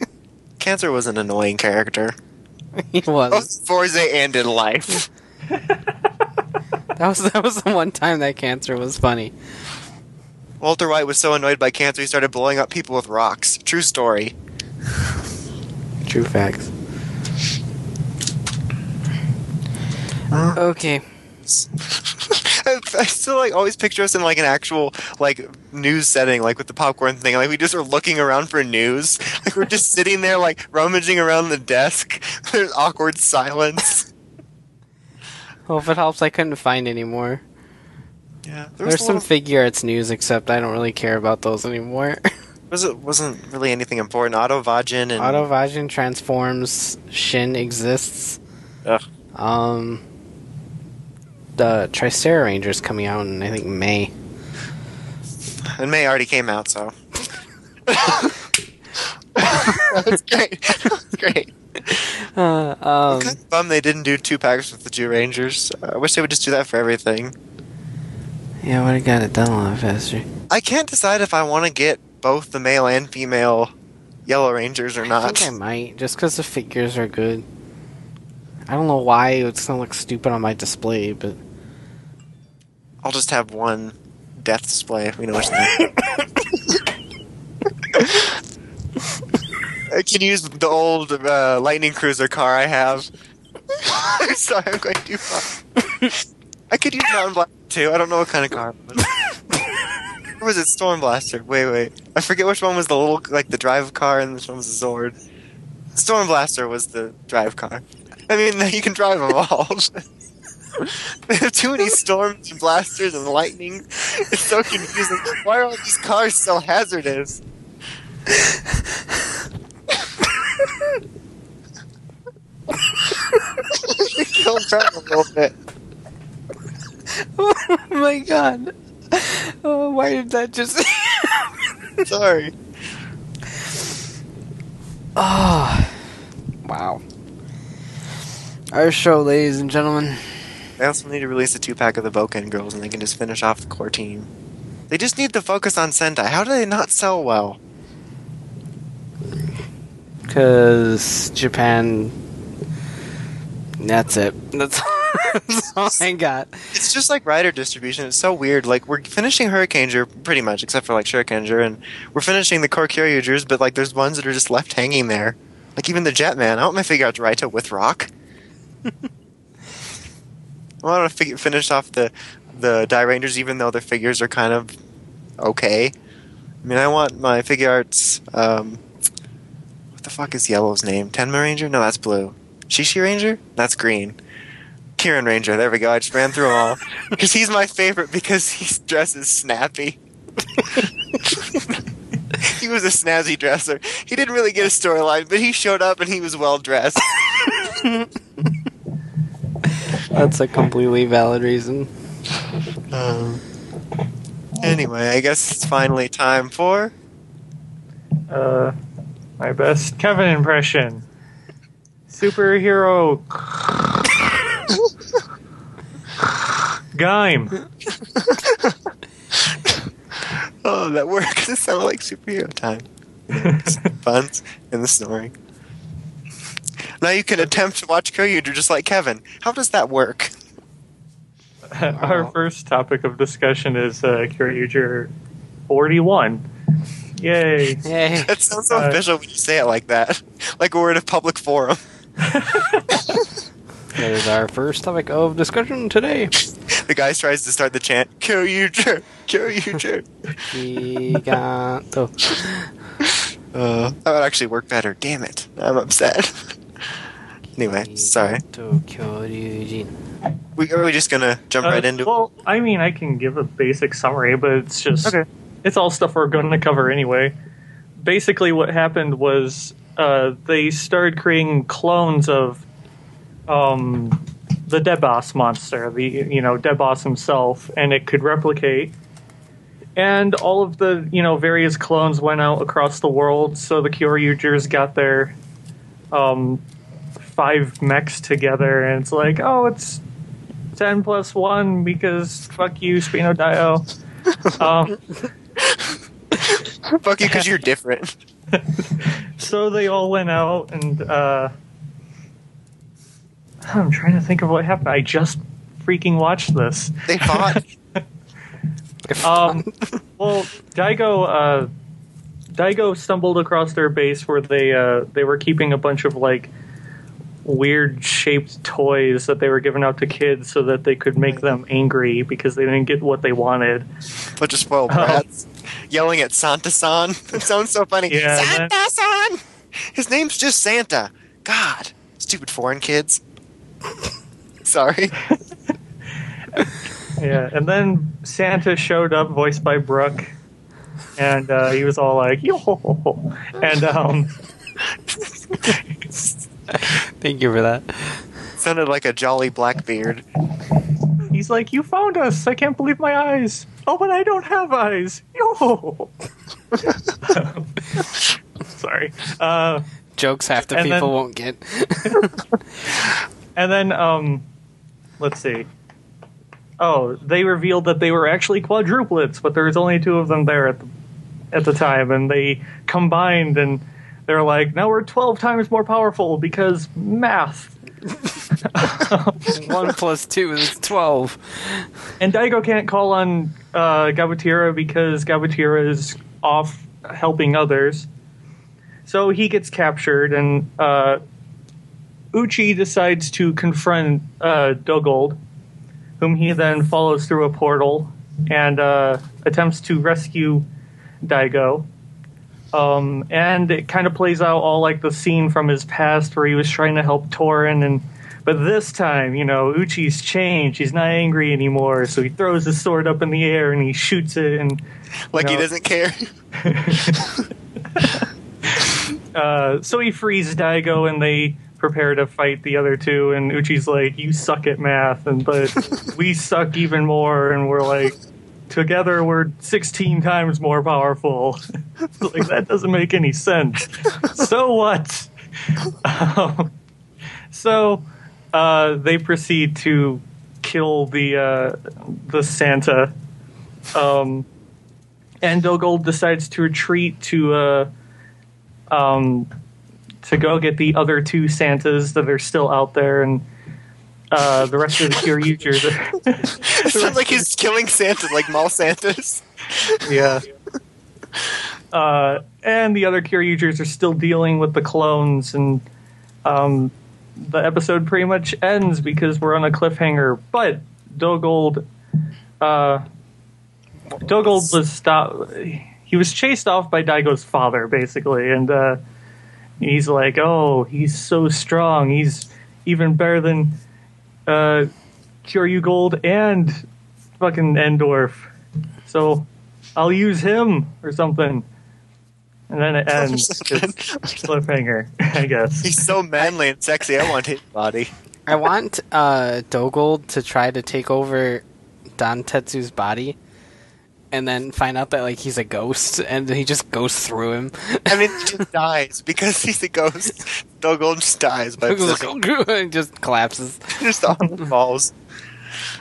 Speaker 3: cancer was an annoying character.
Speaker 2: he was.
Speaker 3: Both Fourze and in life.
Speaker 2: That was that was the one time that cancer was funny.
Speaker 3: Walter White was so annoyed by cancer he started blowing up people with rocks. True story.
Speaker 2: True facts. Okay.
Speaker 3: I, I still like always picture us in like an actual like news setting, like with the popcorn thing. Like we just are looking around for news. Like we're just sitting there, like rummaging around the desk. There's awkward silence.
Speaker 2: Well, if it helps, I couldn't find any more.
Speaker 3: Yeah, there
Speaker 2: There's some
Speaker 3: little-
Speaker 2: figure arts news, except I don't really care about those anymore.
Speaker 3: was it wasn't really anything important. Auto Vajin and
Speaker 2: Autovajin transforms. Shin exists.
Speaker 3: Ugh.
Speaker 2: Um, the Tricera Ranger's coming out in I think May.
Speaker 3: and May already came out, so that's great. That's great.
Speaker 2: Uh, um,
Speaker 3: kind of bum they didn't do two packs with the Zyurangers. Uh, I wish they would just do that for everything.
Speaker 2: Yeah, I would have got it done a lot faster.
Speaker 3: I can't decide if I want to get both the male and female Yellow Rangers or not.
Speaker 2: I think I might, just because the figures are good. I don't know why it's gonna look stupid on my display, but
Speaker 3: I'll just have one death display if we know which. I can use the old uh, Lightning Cruiser car I have. Sorry, I'm going too far. I could use Mountain Blaster too. I don't know what kind of car. Or was it Storm Blaster? Wait, wait. I forget which one was the little, like the drive car, and which one was the Zord. Storm Blaster was the drive car. I mean, you can drive them all. they have too many storms and blasters and lightning. It's so confusing. Why are all these cars so hazardous? Killed Brett a little bit.
Speaker 2: Oh my god! Oh, why did that just?
Speaker 3: Sorry.
Speaker 2: oh, wow! Our show, ladies and gentlemen.
Speaker 3: They also need to release a two pack of the Boken girls and they can just finish off the core team. They just need to focus on Sentai. How do they not sell well?
Speaker 2: Because Japan. That's it. That's, all I got.
Speaker 3: It's just like rider distribution. It's so weird. Like we're finishing Hurricaneger pretty much, except for like Shurikenger, and we're finishing the core Kyoryugers, but like there's ones that are just left hanging there. Like even the Jetman. I want my figure out to Raito with Rock. I want to finish off the the Dairangers, even though their figures are kind of okay. I mean, I want my figure arts. Um, what the fuck is Yellow's name? Tenma Ranger? No, that's blue. Shishi Ranger? That's green. Kirin Ranger. There we go. I just ran through them all because he's my favorite because he dresses snappy. he was a snazzy dresser. He didn't really get a storyline, but he showed up and he was well dressed.
Speaker 2: That's a completely valid reason.
Speaker 3: Um, anyway, I guess it's finally time for.
Speaker 4: Uh, my best Kevin impression. Superhero. Gaim.
Speaker 3: Oh, that works. It sounded like superhero time. Buns and the snoring. Now you can attempt to watch Kyoryuger just like Kevin. How does that work?
Speaker 4: Our first topic of discussion is uh, Kyoryuger 41. Yay!
Speaker 2: Yay.
Speaker 3: That sounds so
Speaker 4: Uh,
Speaker 3: official when you say it like that. Like we're in a public forum.
Speaker 2: That is our first topic of discussion today.
Speaker 3: The guy tries to start the chant, Kyoryuger, Kyoryuger.
Speaker 2: Giganto.
Speaker 3: Uh, that would actually work better. Damn it. I'm upset. anyway, sorry. We, are we just gonna jump right
Speaker 4: Uh,
Speaker 3: into it?
Speaker 4: well, I mean, I can give a basic summary, but it's just
Speaker 3: Okay.
Speaker 4: it's all stuff we're going to cover anyway. Basically, what happened was uh, they started creating clones of um, the Dead Boss monster, the you know Dead Boss himself, and it could replicate. And all of the you know various clones went out across the world, so the Kyoryugers got their um, five mechs together, and it's like, oh, it's ten plus one because fuck you, Spino Dio. um,
Speaker 3: Fuck you because you're different.
Speaker 4: So they all went out and uh I'm trying to think of what happened. I just freaking watched this.
Speaker 3: They fought.
Speaker 4: Um well Daigo uh Daigo stumbled across their base where they uh they were keeping a bunch of like weird shaped toys that they were giving out to kids so that they could make them angry because they didn't get what they wanted.
Speaker 3: Bunch of spoiled
Speaker 4: Oh.
Speaker 3: brats. Yelling at Santa-san. It sounds so funny.
Speaker 4: Yeah,
Speaker 3: Santa-san! His name's just Santa. God. Stupid foreign kids. Sorry.
Speaker 4: Yeah, and then Santa showed up, voiced by Brooke, and uh, he was all like, "Yo!" And um,
Speaker 2: Thank you for that.
Speaker 3: Sounded like a jolly blackbeard.
Speaker 4: he's like, "You found us! I can't believe my eyes! Oh, but I don't have eyes! Yo!" Sorry. Uh,
Speaker 2: Jokes half the
Speaker 4: And
Speaker 2: people
Speaker 4: then-
Speaker 2: won't get.
Speaker 4: and then um, let's see. Oh, they revealed that they were actually quadruplets, but there was only two of them there at the at the time, and they combined and they're like, now we're twelve times more powerful because math.
Speaker 2: One plus two is twelve.
Speaker 4: And Daigo can't call on uh, Gabutyra because Gabutyra is off helping others. So he gets captured, and uh, Uchi decides to confront uh, Dogold, whom he then follows through a portal and uh, attempts to rescue Daigo. Um, and it kind of plays out all like the scene from his past where he was trying to help Torin and but this time, you know, Uchi's changed. He's not angry anymore, so he throws his sword up in the air and he shoots it and
Speaker 3: Like he doesn't care.
Speaker 4: uh, so he frees Daigo and they prepare to fight the other two and Uchi's like, You suck at math and but we suck even more and we're like together we're sixteen times more powerful. like that doesn't make any sense. so what? Um, so uh, they proceed to kill the uh, the Santa. Um, and Dogold decides to retreat to uh, um, to go get the other two Santas that are still out there, and uh, the rest of the Kyoryugers. are-
Speaker 3: It sounds like he's killing Santa, like mall Santas.
Speaker 4: yeah. Uh, and the other Kyoryugers are still dealing with the clones, and um, the episode pretty much ends because we're on a cliffhanger. But Dogold, uh, Dogold was stopped. He was chased off by Daigo's father, basically, and uh, he's like, "Oh, he's so strong. He's even better than uh, Kyoryu Gold and fucking Endorf." So I'll use him or something. And then it ends. It's cliffhanger, I guess.
Speaker 3: He's so manly and sexy. I want his body.
Speaker 2: I want uh, Dogold to try to take over Dantetsu's body, and then find out that like he's a ghost, and he just goes through him.
Speaker 3: I mean, he just dies because he's a ghost. Dogold just dies by
Speaker 2: and just collapses.
Speaker 3: just on the falls.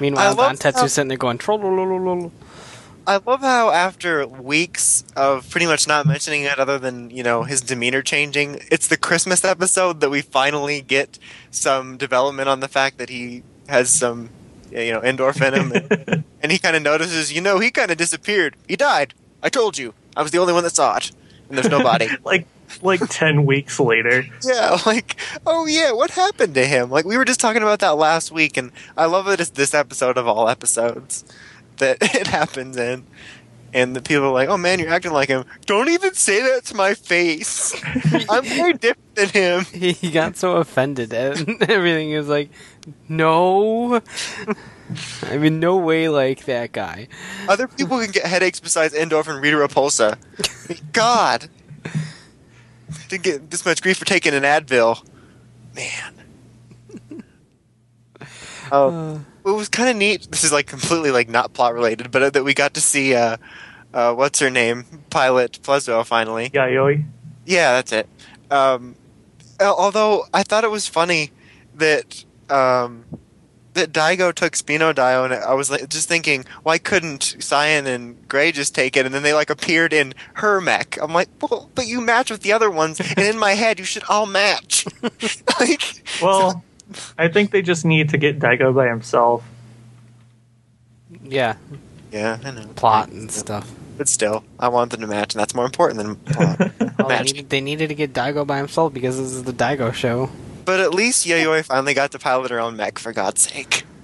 Speaker 2: Meanwhile, Dantetsu's
Speaker 3: how-
Speaker 2: sitting there going troll.
Speaker 3: I love how after weeks of pretty much not mentioning it, other than you know his demeanor changing, it's the Christmas episode that we finally get some development on the fact that he has some you know endorphin in him, and, and he kind of notices, you know, he kind of disappeared. He died. I told you. I was the only one that saw it, and there's no body.
Speaker 4: like like ten weeks later.
Speaker 3: Yeah, like, oh yeah, what happened to him? Like, we were just talking about that last week, and I love that it's this episode of all episodes that it happens in. And the people are like, oh man, you're acting like him. Don't even say that to my face. I'm very different than him.
Speaker 2: He got so offended at everything. He was like, "No, I mean, no way, like that guy."
Speaker 3: Other people can get headaches besides endorphin Rita Repulsa. God. Didn't get this much grief for taking an Advil. Man. Oh, uh. It was kind of neat. This is like completely like not plot related, but uh, that we got to see uh, uh, what's her name, Pilot Plezo finally.
Speaker 4: Yayoi.
Speaker 3: Yeah, that's it. Um, although I thought it was funny that um, that Daigo took Spino Dio, and I was like, just thinking, why couldn't Cyan and Gray just take it? And then they like appeared in her mech. I'm like, well, but you match with the other ones, and in my head, you should all match. like,
Speaker 4: Well, I think they just need to get Daigo by himself.
Speaker 2: Yeah,
Speaker 3: yeah, I know.
Speaker 2: plot and stuff.
Speaker 3: But still, I want them to match, and that's more important than plot.
Speaker 2: Well, they,
Speaker 3: Match.
Speaker 2: needed, they needed to get Daigo by himself because this is the Daigo show.
Speaker 3: But at least Yayoi finally got to pilot her own mech, for God's sake.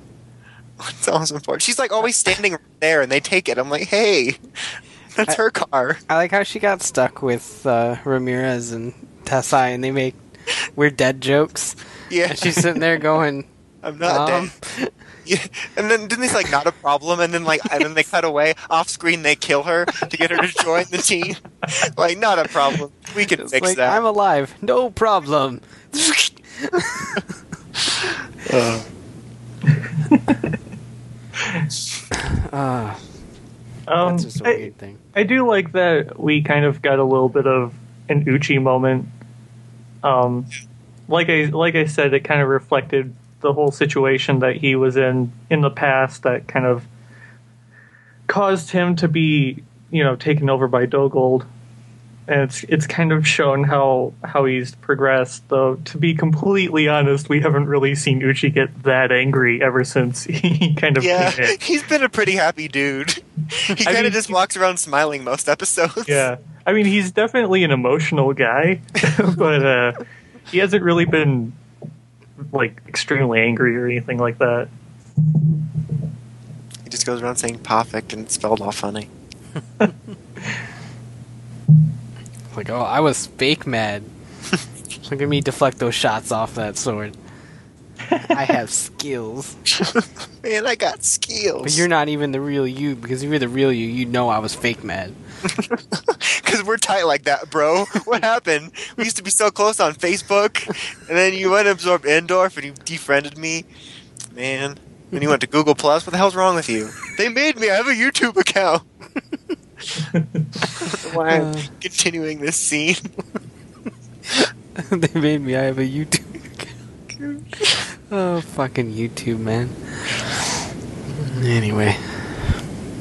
Speaker 3: It's almost important. She's like always standing right there, and they take it. I'm like, hey, that's
Speaker 2: I-
Speaker 3: her car.
Speaker 2: I like how she got stuck with uh, Ramirez and Tessai, and they make weird dead jokes.
Speaker 3: Yeah,
Speaker 2: And she's sitting there going,
Speaker 3: I'm not
Speaker 2: um,
Speaker 3: dead. Yeah. And then didn't they say like not a problem? And then like and then they cut away off screen. They kill her to get her to join the team. like not a problem. We can
Speaker 2: It's
Speaker 3: fix
Speaker 2: like,
Speaker 3: that.
Speaker 2: I'm alive, no problem.
Speaker 3: Uh,
Speaker 2: Uh,
Speaker 4: Um,
Speaker 2: that's just a
Speaker 4: I,
Speaker 2: weird thing.
Speaker 4: I do like that we kind of got a little bit of an Uchi moment. Um, like I like I said, it kind of reflected the whole situation that he was in in the past that kind of caused him to be, you know, taken over by Dogold. And it's it's kind of shown how how he's progressed. Though to be completely honest, we haven't really seen Uchi get that angry ever since he kind of
Speaker 3: yeah,
Speaker 4: came in.
Speaker 3: he's been a pretty happy dude. He kind of just walks around smiling most episodes.
Speaker 4: Yeah. I mean, he's definitely an emotional guy, but uh, he hasn't really been like extremely angry or anything like that.
Speaker 3: He just goes around saying perfect and it's spelled all funny.
Speaker 2: Like, oh, I was fake mad. Look at me deflect those shots off that sword. I have skills.
Speaker 3: Man, I got skills.
Speaker 2: But you're not even the real you, because if you're the real you, you know I was fake mad.
Speaker 3: Because we're tight like that, bro. What happened? We used to be so close on Facebook, and then you went and absorbed Endorf and you defriended me. Man. Then you went to Google Plus. What the hell's wrong with you? They made me. I have a YouTube account. Why I'm
Speaker 2: Uh.
Speaker 3: continuing this scene?
Speaker 2: they made me. I have a YouTube account. Oh, fucking YouTube, man. Anyway,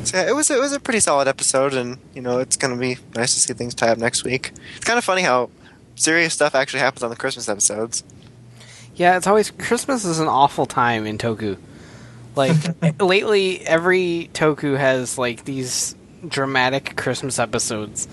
Speaker 3: So yeah, it was it was a pretty solid episode, and you know it's gonna be nice to see things tie up next week. It's kind of funny how serious stuff actually happens on the Christmas episodes.
Speaker 2: yeah, it's always Christmas is an awful time in Toku. Like eh, lately, every Toku has like these dramatic Christmas episodes.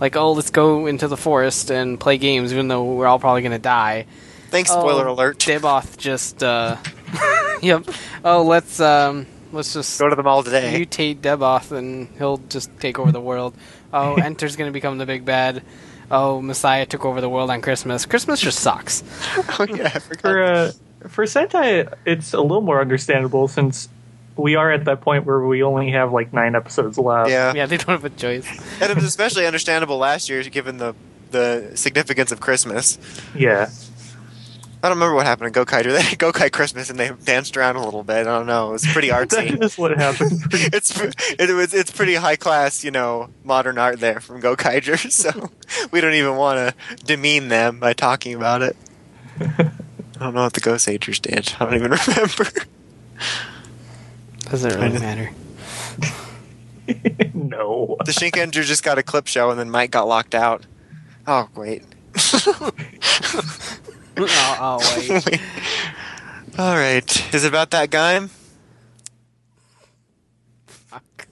Speaker 2: Like, oh, let's go into the forest and play games, even though we're all probably gonna die.
Speaker 3: Thanks, spoiler
Speaker 2: Oh,
Speaker 3: alert.
Speaker 2: Deboth just, uh, yep. Oh, let's um, let's just
Speaker 3: Go to the mall today.
Speaker 2: mutate Deboth and he'll just take over the world. Oh, Enter's gonna become the big bad. Oh, Messiah took over the world on Christmas. Christmas just sucks.
Speaker 3: oh yeah, I forgot.
Speaker 4: For uh, for Sentai, it's a little more understandable since we are at that point where we only have like nine episodes left.
Speaker 3: yeah.
Speaker 2: Yeah, they don't have a choice.
Speaker 3: and it was especially understandable last year given the the significance of Christmas.
Speaker 4: Yeah.
Speaker 3: I don't remember what happened in Gokai. They had Gokai Christmas and they danced around a little bit. I don't know. It was pretty
Speaker 4: that
Speaker 3: artsy.
Speaker 4: is what happened.
Speaker 3: it's it was it's pretty high class, you know, modern art there from Gokaiger. So we don't even want to demean them by talking about it. I don't know what the Goseigers did. I don't even remember.
Speaker 2: Doesn't really matter.
Speaker 4: no.
Speaker 3: The Shinkenger just got a clip show, and then Mike got locked out. Oh, wait.
Speaker 2: Oh, wait.
Speaker 3: All right. Is it about that guy?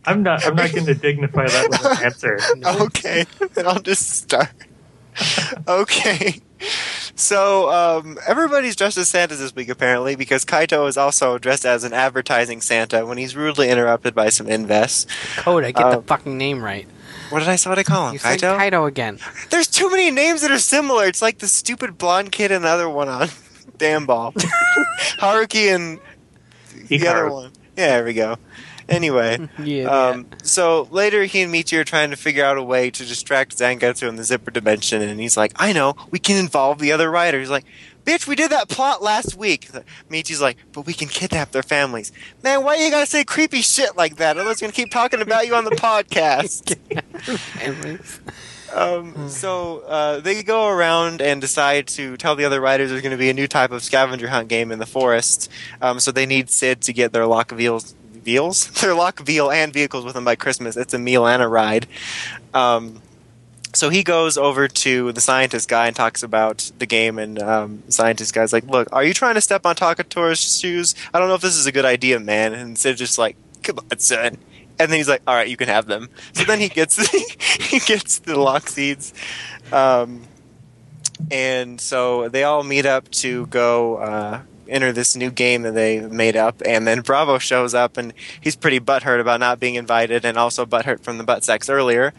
Speaker 4: I'm not. I'm not going to dignify that with an answer.
Speaker 3: Okay, then I'll just start. okay. So, um, everybody's dressed as Santa this week, apparently, because Kaito is also dressed as an advertising Santa when he's rudely interrupted by some invests.
Speaker 2: Coda, get the
Speaker 3: Um,
Speaker 2: fucking name right.
Speaker 3: What did I say? What did I call him?
Speaker 2: You said
Speaker 3: Kaito?
Speaker 2: Kaido again.
Speaker 3: There's too many names that are similar. It's like the stupid blonde kid and the other one on Damn Ball. Haruki and the other one. Yeah, there we go. Anyway,
Speaker 2: Yeah.
Speaker 3: um, so later he and Michi are trying to figure out a way to distract Zangetsu in the zipper dimension, and he's like, I know, we can involve the other writers. He's like, bitch, we did that plot last week. Michi's like, but we can kidnap their families. Man, why you gotta say creepy shit like that? Otherwise, we're gonna keep talking about you on the podcast. Um, so uh, they go around and decide to tell the other riders there's going to be a new type of scavenger hunt game in the forest. Um, so they need Sid to get their lock of veals, veals, their lock veal and vehicles with them by Christmas. It's a meal and a ride. Um, so he goes over to the scientist guy and talks about the game, and um, the scientist guy's like, "Look, are you trying to step on Takatora's shoes? I don't know if this is a good idea, man." And Sid's just like, "Come on, son." And then he's like, "All right, you can have them." So then he gets he gets the lock seeds, um, and so they all meet up to go uh, enter this new game that they made up. And then Bravo shows up, and he's pretty butthurt about not being invited, and also butthurt from the butt sex earlier.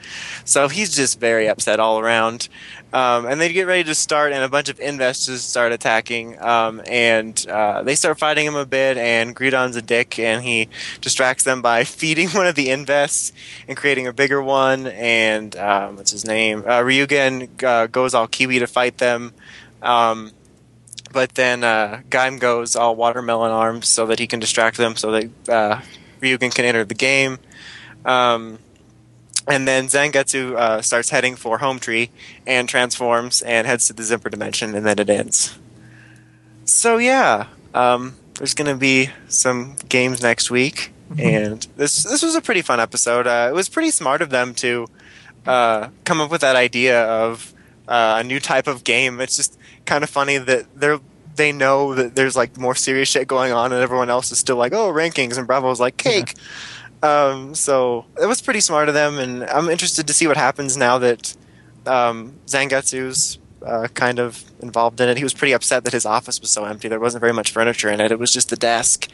Speaker 3: So he's just very upset all around. Um, and they get ready to start, and a bunch of investors start attacking, um, and uh, they start fighting him a bit. And Gridon's a dick, and he distracts them by feeding one of the invests and creating a bigger one. And um, what's his name? Uh, Ryugen uh, goes all Kiwi to fight them. Um, but then uh, Gaim goes all watermelon arms so that he can distract them, so that uh, Ryugen can enter the game. Um, and then Zangetsu uh, starts heading for Home Tree and transforms and heads to the Zipper Dimension, and then it ends. So yeah, um, there's going to be some games next week, and this this was a pretty fun episode. Uh, it was pretty smart of them to uh, come up with that idea of uh, a new type of game. It's just kind of funny that they're they know that there's like more serious shit going on, and everyone else is still like, oh, rankings, and Bravo's like cake. Um, so it was pretty smart of them, and I'm interested to see what happens now that um, Zangetsu's uh, kind of involved in it. He was pretty upset that his office was so empty. There wasn't very much furniture in it. It was just the desk.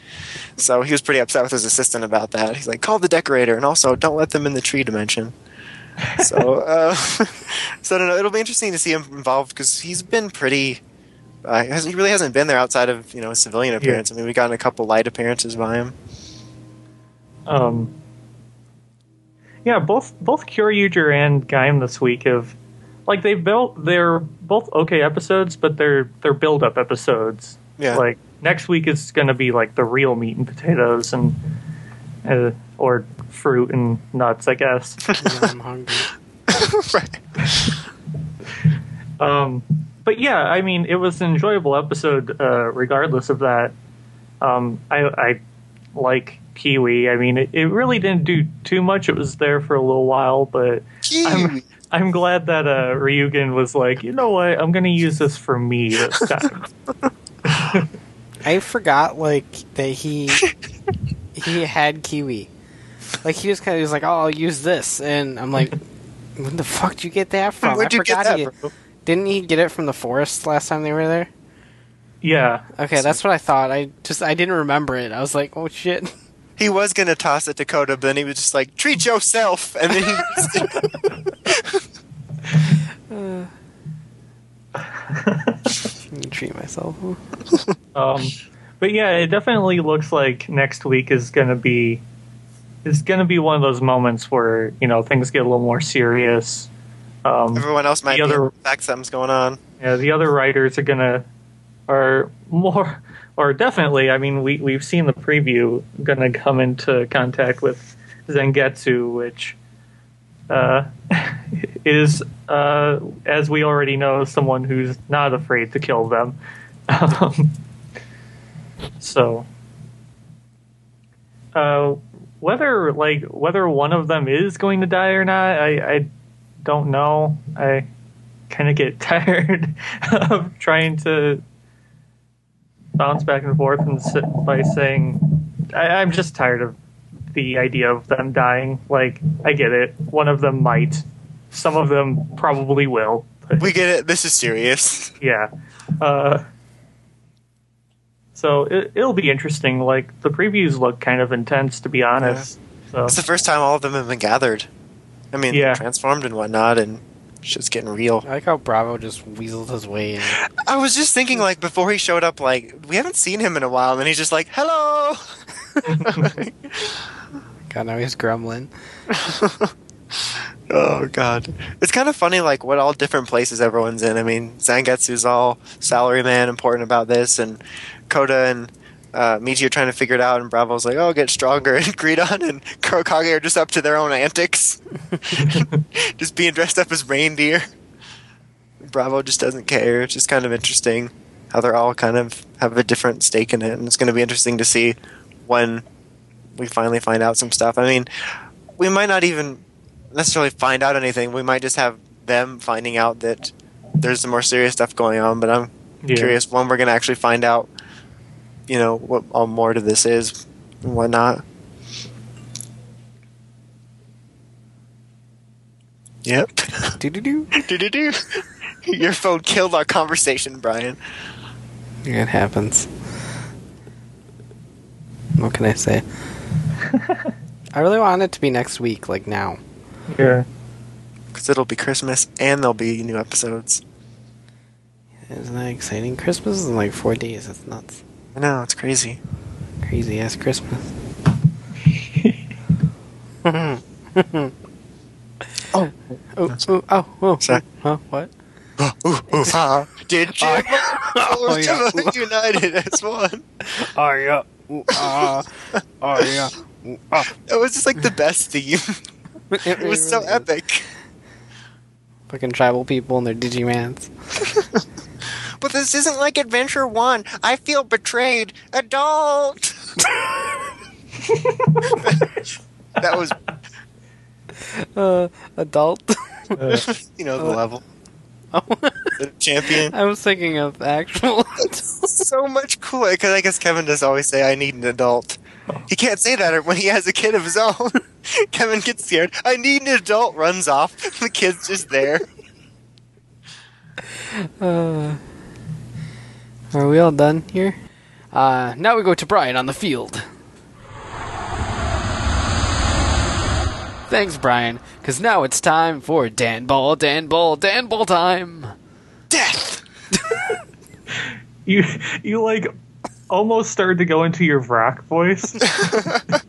Speaker 3: So he was pretty upset with his assistant about that. He's like, call the decorator, and also don't let them in the tree dimension. So, uh, so I don't know. It'll be interesting to see him involved because he's been pretty. Uh, he really hasn't been there outside of you know a civilian appearance. I mean, we got a couple light appearances by him.
Speaker 4: Um, yeah, both both Kyoryuger and Gaim this week have like they've built they're both okay episodes, but they're they're build up episodes.
Speaker 3: Yeah.
Speaker 4: Like next week is going to be like the real meat and potatoes and uh, or fruit and nuts, I guess.
Speaker 2: I'm hungry.
Speaker 3: right.
Speaker 4: Um, but yeah, I mean, it was an enjoyable episode, uh, regardless of that. Um, I, I like Kiwi. I mean, it, it really didn't do too much. It was there for a little while, but I'm, I'm glad that uh, Ryugen was like, you know what, I'm going to use this for me this time.
Speaker 2: I forgot like that he he had kiwi. Like he was kind of was like, "Oh, I'll use this," and I'm like, "Where the fuck did you get that from?"
Speaker 3: Where'd
Speaker 2: I
Speaker 3: you get that,
Speaker 2: he
Speaker 3: bro?
Speaker 2: didn't he get it from the forest last time they were there.
Speaker 4: yeah.
Speaker 2: Okay, that's what I thought. I just I didn't remember it. I was like, "Oh shit."
Speaker 3: He was gonna toss it to Coda, but then he was just like, "Treat yourself," and then he.
Speaker 2: Let treat myself.
Speaker 4: Um, but yeah, it definitely looks like next week is going to be is going to be one of those moments where you know things get a little more serious. Um,
Speaker 3: Everyone else might
Speaker 4: The other-
Speaker 3: fact something's going on.
Speaker 4: yeah, the other writers are gonna are more or definitely. I mean, we we've seen the preview gonna come into contact with Zangetsu, which uh, is uh, as we already know, someone who's not afraid to kill them. Um, so, uh, whether like whether one of them is going to die or not, I, I don't know. I kind of get tired of trying to bounce back and forth and sit by saying I, I'm just tired of the idea of them dying. Like I get it, one of them might, some of them probably will. But
Speaker 3: We get it. This is serious.
Speaker 4: yeah. Uh, so it, it'll be interesting. Like the previews look kind of intense, to be honest. So
Speaker 3: It's the first time all of them have been gathered. I mean,
Speaker 4: Yeah.
Speaker 3: transformed and whatnot, and shit's getting real.
Speaker 2: I like how Bravo just weaseled his way in.
Speaker 3: I was just thinking, like, before he showed up, like, we haven't seen him in a while, and then he's just like, hello!
Speaker 2: God, now he's grumbling.
Speaker 3: oh, God. It's kind of funny, like, what all different places everyone's in. I mean, Zangetsu's all salaryman, important about this, and Koda and uh, Michi are trying to figure it out, and Bravo's like, oh, get stronger, and Gridon and Kurokage are just up to their own antics. just being dressed up as reindeer. Bravo just doesn't care. It's just kind of interesting how they're all kind of have a different stake in it, and it's going to be interesting to see when we finally find out some stuff. I mean, we might not even necessarily find out anything. We might just have them finding out that there's some more serious stuff going on. But I'm
Speaker 4: Yeah.
Speaker 3: curious when we're going to actually find out, you know, what all more to this is and whatnot. Yep.
Speaker 2: Do do do.
Speaker 3: Do-do-do. Your phone killed our conversation, Brian.
Speaker 2: It happens. What can I say? I really want it to be next week, like now.
Speaker 4: yeah.
Speaker 3: Because it'll be Christmas and there'll be new episodes.
Speaker 2: Isn't that exciting? Christmas is in like four days. That's nuts.
Speaker 3: I know, it's crazy.
Speaker 2: Crazy ass Christmas.
Speaker 3: Oh.
Speaker 2: Oh, oh, oh, oh.
Speaker 3: Sorry.
Speaker 2: Huh? What?
Speaker 3: ooh, ooh, ah. Did you?
Speaker 2: Oh, yeah.
Speaker 3: United as one.
Speaker 2: Oh, yeah. Ooh, ah. oh, yeah. Ooh, ah.
Speaker 3: It was just like the best theme. It was so epic.
Speaker 2: Fucking tribal people and their Digimans.
Speaker 3: But this isn't like Adventure One. I feel betrayed. Adult. that was,
Speaker 2: Uh, adult.
Speaker 4: Uh,
Speaker 3: you know, the
Speaker 2: Uh,
Speaker 3: level.
Speaker 2: Oh.
Speaker 3: The champion.
Speaker 2: I was thinking of actual.
Speaker 3: so much cooler because I guess Kevin does always say, "I need an adult." He can't say that when he has a kid of his own. Kevin gets scared. I need an adult. Runs off. The kid's just there.
Speaker 2: Uh, are we all done here? Uh, now we go to Brian on the field. Thanks, Brian, because now it's time for Dan Ball, Dan Ball, Dan Ball time.
Speaker 3: Death.
Speaker 4: you you like almost started to go into your Vrock voice.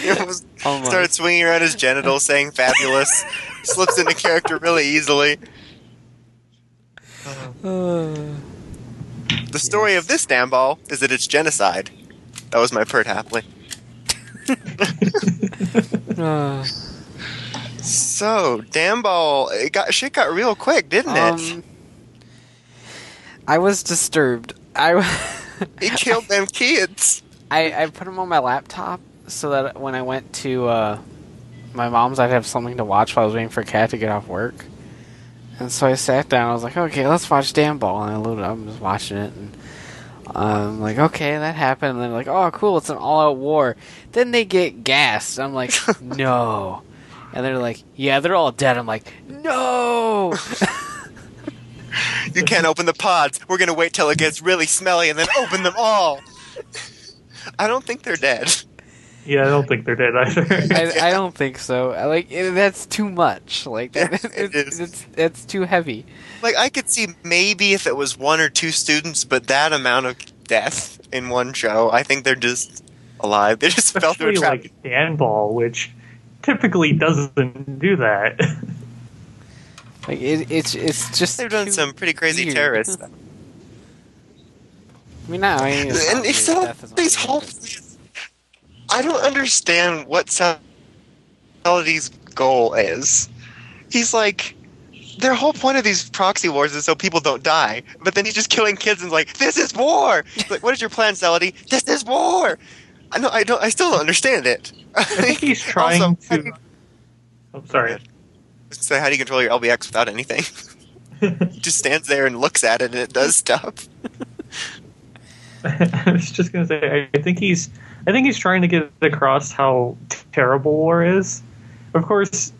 Speaker 3: He almost
Speaker 2: Almost.
Speaker 3: started swinging around his genitals, saying "fabulous." Slips into character really easily.
Speaker 2: Uh,
Speaker 3: The story of this damn ball is that it's genocide. That was my Pert Hapley.
Speaker 2: uh,
Speaker 3: So, damn ball, it got shit got real quick, didn't it?
Speaker 2: um, I was disturbed. I,
Speaker 3: He killed them kids.
Speaker 2: I, I put them on my laptop so that when I went to uh, my mom's, I'd have something to watch while I was waiting for Kat to get off work. And so I sat down. I was like, okay, let's watch Damn Ball. And I loaded up and was watching it. And I'm like, okay, that happened. And they're like, oh, cool, it's an all out war. Then they get gassed. I'm like, no. And they're like, yeah, they're all dead. I'm like, no.
Speaker 3: You can't open the pods. We're gonna wait till it gets really smelly and then open them all. I don't think they're dead.
Speaker 4: Yeah, I don't think they're dead either.
Speaker 2: I, I don't think so. Like it, that's too much. Like that,
Speaker 3: Yeah, it
Speaker 2: it-
Speaker 3: is.
Speaker 2: it's it's too heavy.
Speaker 3: Like I could see maybe if it was one or two students, but that amount of death in one show, I think they're just alive. They just fell through a trap.
Speaker 4: like Dan Ball, which typically doesn't do that.
Speaker 2: Like it, it's it's just
Speaker 3: They've done some pretty crazy
Speaker 2: weird.
Speaker 3: terrorist stuff.
Speaker 2: I mean, no, I mean,
Speaker 3: and
Speaker 2: weird.
Speaker 3: it's all these
Speaker 2: not
Speaker 3: whole. I don't understand what Sality's goal is. He's like, their whole point of these proxy wars is so people don't die. But then he's just killing kids and like, this is war. He's like, what is your plan, Sality? This is war. I know. I don't. I still don't understand it.
Speaker 4: I think he's trying
Speaker 3: Also,
Speaker 4: to.
Speaker 3: you-
Speaker 4: I'm sorry.
Speaker 3: So how do you control your LBX without anything? Just stands there and looks at it and it does stuff.
Speaker 4: I was just gonna say, I think he's, I think he's trying to get across how terrible war is. Of course,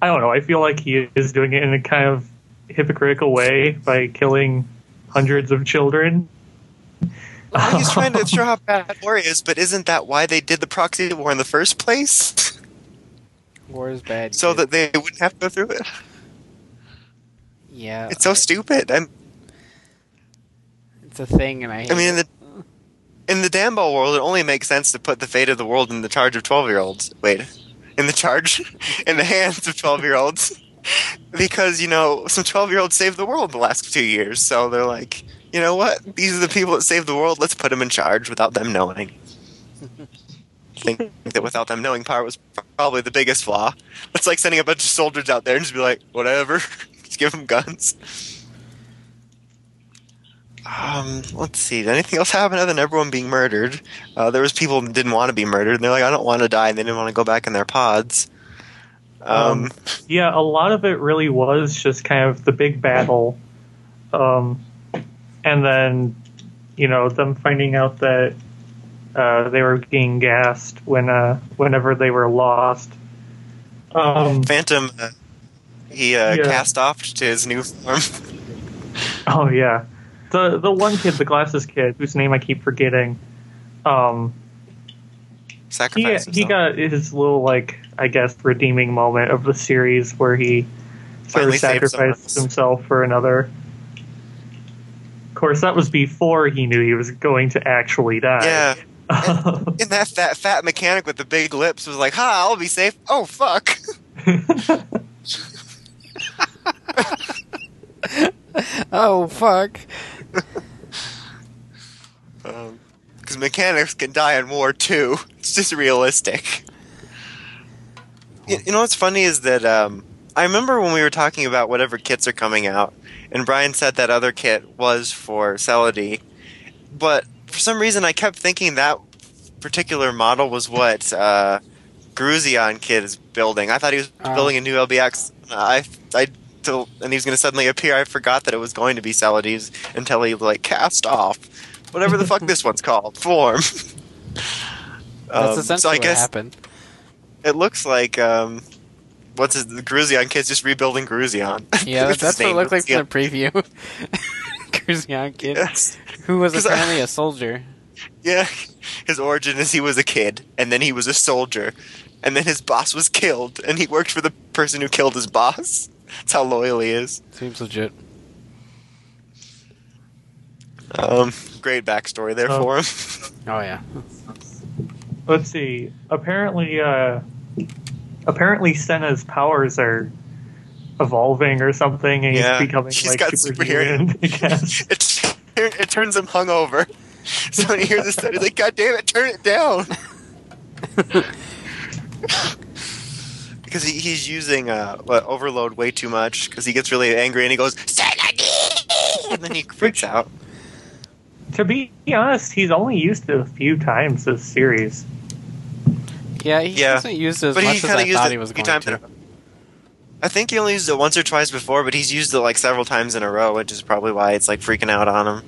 Speaker 4: I don't know. I feel like he is doing it in a kind of hypocritical way by killing hundreds of children.
Speaker 3: I think he's trying to show how bad war is, but isn't that why they did the proxy war in the first place?
Speaker 2: War is bad.
Speaker 3: so
Speaker 2: kid.
Speaker 3: that they wouldn't have to go through it.
Speaker 2: yeah,
Speaker 3: It's so
Speaker 2: I-
Speaker 3: stupid. I'm,
Speaker 2: it's a thing, and I. Hate
Speaker 3: I mean, in
Speaker 2: it.
Speaker 3: In the Damball world, it only makes sense to put the fate of the world in the charge of twelve-year-olds. Wait, in the charge, in the hands of twelve-year-olds, because you know some twelve-year-olds saved the world the last two years. So they're like, you know what? These are the people that saved the world. Let's put them in charge without them knowing. I think that without them knowing part was probably the biggest flaw. It's like sending a bunch of soldiers out there and just be like, whatever, just give them guns. Um, let's see. Did anything else happen other than everyone being murdered? Uh, there was people didn't want to be murdered, and they're like, I don't want to die, and they didn't want to go back in their pods. Um,
Speaker 4: Um, Yeah, a lot of it really was just kind of the big battle, um, and then you know them finding out that uh, they were being gassed when uh, whenever they were lost. Um,
Speaker 3: Phantom, uh, he uh,
Speaker 4: Yeah.
Speaker 3: cast off to his new form.
Speaker 4: oh yeah, the the one kid, the glasses kid, whose name I keep forgetting. Um, he
Speaker 3: Sacrifice
Speaker 4: he
Speaker 3: himself.
Speaker 4: got his little like I guess redeeming moment of the series where he sort
Speaker 3: Finally
Speaker 4: of sacrificed himself for another. Of course, that was before he knew he was going to actually die.
Speaker 3: Yeah.
Speaker 4: Yeah.
Speaker 3: And that fat, fat mechanic with the big lips was like, "Ha, I'll be safe." Oh fuck!
Speaker 2: oh fuck!
Speaker 3: Because mechanics can die in war too. It's just realistic. You, you know what's funny is that um, I remember when we were talking about whatever kits are coming out, and Brian said that other kit was for Celadie, but for some reason I kept thinking that particular model was what uh, Gruzion kid is building. I thought he was
Speaker 2: Oh.
Speaker 3: building a new LBX. I, I, till, and he was going to suddenly appear. I forgot that it was going to be Celadie's until he like cast off whatever the fuck this one's called form.
Speaker 2: That's
Speaker 3: Um,
Speaker 2: essentially
Speaker 3: so I
Speaker 2: what
Speaker 3: guess
Speaker 2: happened.
Speaker 3: it looks like um, what's his, the Gruzion kid's just rebuilding Gruzion.
Speaker 2: Yeah, that's what it looked like from the preview. Gruzion kid,
Speaker 3: Yes.
Speaker 2: who was
Speaker 3: 'Cause I-
Speaker 2: apparently a soldier.
Speaker 3: Yeah, his origin is he was a kid, and then he was a soldier, and then his boss was killed, and he worked for the person who killed his boss. That's how loyal he is.
Speaker 2: Seems legit.
Speaker 3: Um, great backstory there
Speaker 4: Oh.
Speaker 3: for him.
Speaker 2: Oh yeah.
Speaker 4: Let's see. Apparently, uh, apparently Senna's powers are evolving or something, and
Speaker 3: Yeah,
Speaker 4: he's becoming
Speaker 3: he's
Speaker 4: like
Speaker 3: got
Speaker 4: superhuman. I
Speaker 3: it, it turns him hungover. So when he hears this stuff, he's like, God damn it, turn it down. because he, he's using uh, what, overload way too much because he gets really angry and he goes, "Sanity!" and then he freaks out.
Speaker 4: To be honest, he's only used it a few times this series.
Speaker 2: Yeah, he
Speaker 3: Yeah.
Speaker 2: hasn't used it as
Speaker 3: But he
Speaker 2: much as I
Speaker 3: used
Speaker 2: thought
Speaker 3: it
Speaker 2: he was going
Speaker 3: times.
Speaker 2: to.
Speaker 3: a- I think he only used it once or twice before, but he's used it like several times in a row, which is probably why it's like freaking out on him.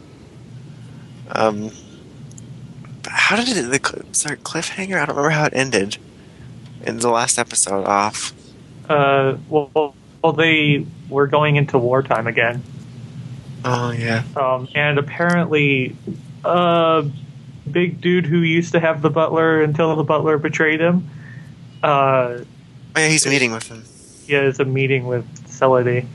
Speaker 3: Um, how did it the cl- sorry, cliffhanger? I don't remember how it ended in the last episode. Off.
Speaker 4: Uh, well, well, they were going into wartime again,
Speaker 3: Oh yeah.
Speaker 4: um, and apparently, uh, big dude who used to have the butler until the butler betrayed him. Uh,
Speaker 3: Oh, yeah, he's meeting with him.
Speaker 4: he has a meeting with Celadie.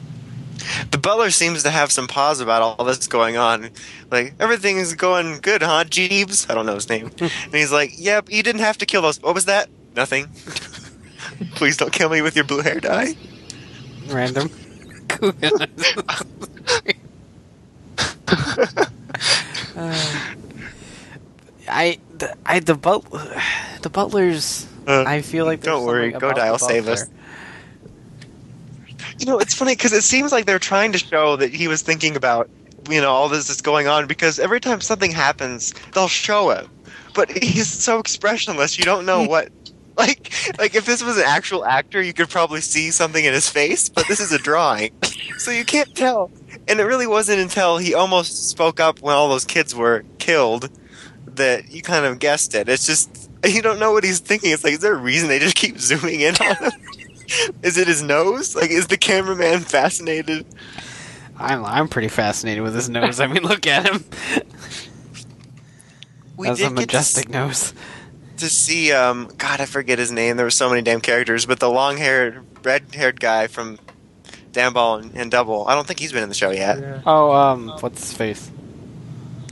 Speaker 3: The butler seems to have some pause about all this going on. Like, everything is going good, huh, Jeeves? I don't know his name. and he's like, Yep, you didn't have to kill those. What was that? Nothing. Please don't kill me with your blue hair dye.
Speaker 2: Random. Uh, I, the, I, the but, the butlers.
Speaker 3: Uh,
Speaker 2: I feel like
Speaker 3: don't worry, go I'll save us. You know, it's funny because it seems like they're trying to show that he was thinking about, you know, all this is going on because every time something happens, they'll show it. but he's so expressionless. You don't know what. Like, like if this was an actual actor, you could probably see something in his face, but this is a drawing, so you can't tell. And it really wasn't until he almost spoke up when all those kids were killed that you kind of guessed it. It's just you don't know what he's thinking. It's like, is there a reason they just keep zooming in on him? is it his nose? Like, is the cameraman fascinated?
Speaker 2: I'm I'm pretty fascinated with his nose. I mean, look at him.
Speaker 3: We
Speaker 2: That's a
Speaker 3: did get to
Speaker 2: majestic nose.
Speaker 3: To see um god i forget his name there were so many damn characters but the long haired red haired guy from damn ball and, and double i don't think he's been in the show yet yeah,
Speaker 4: Yeah.
Speaker 2: Oh, um, what's his face?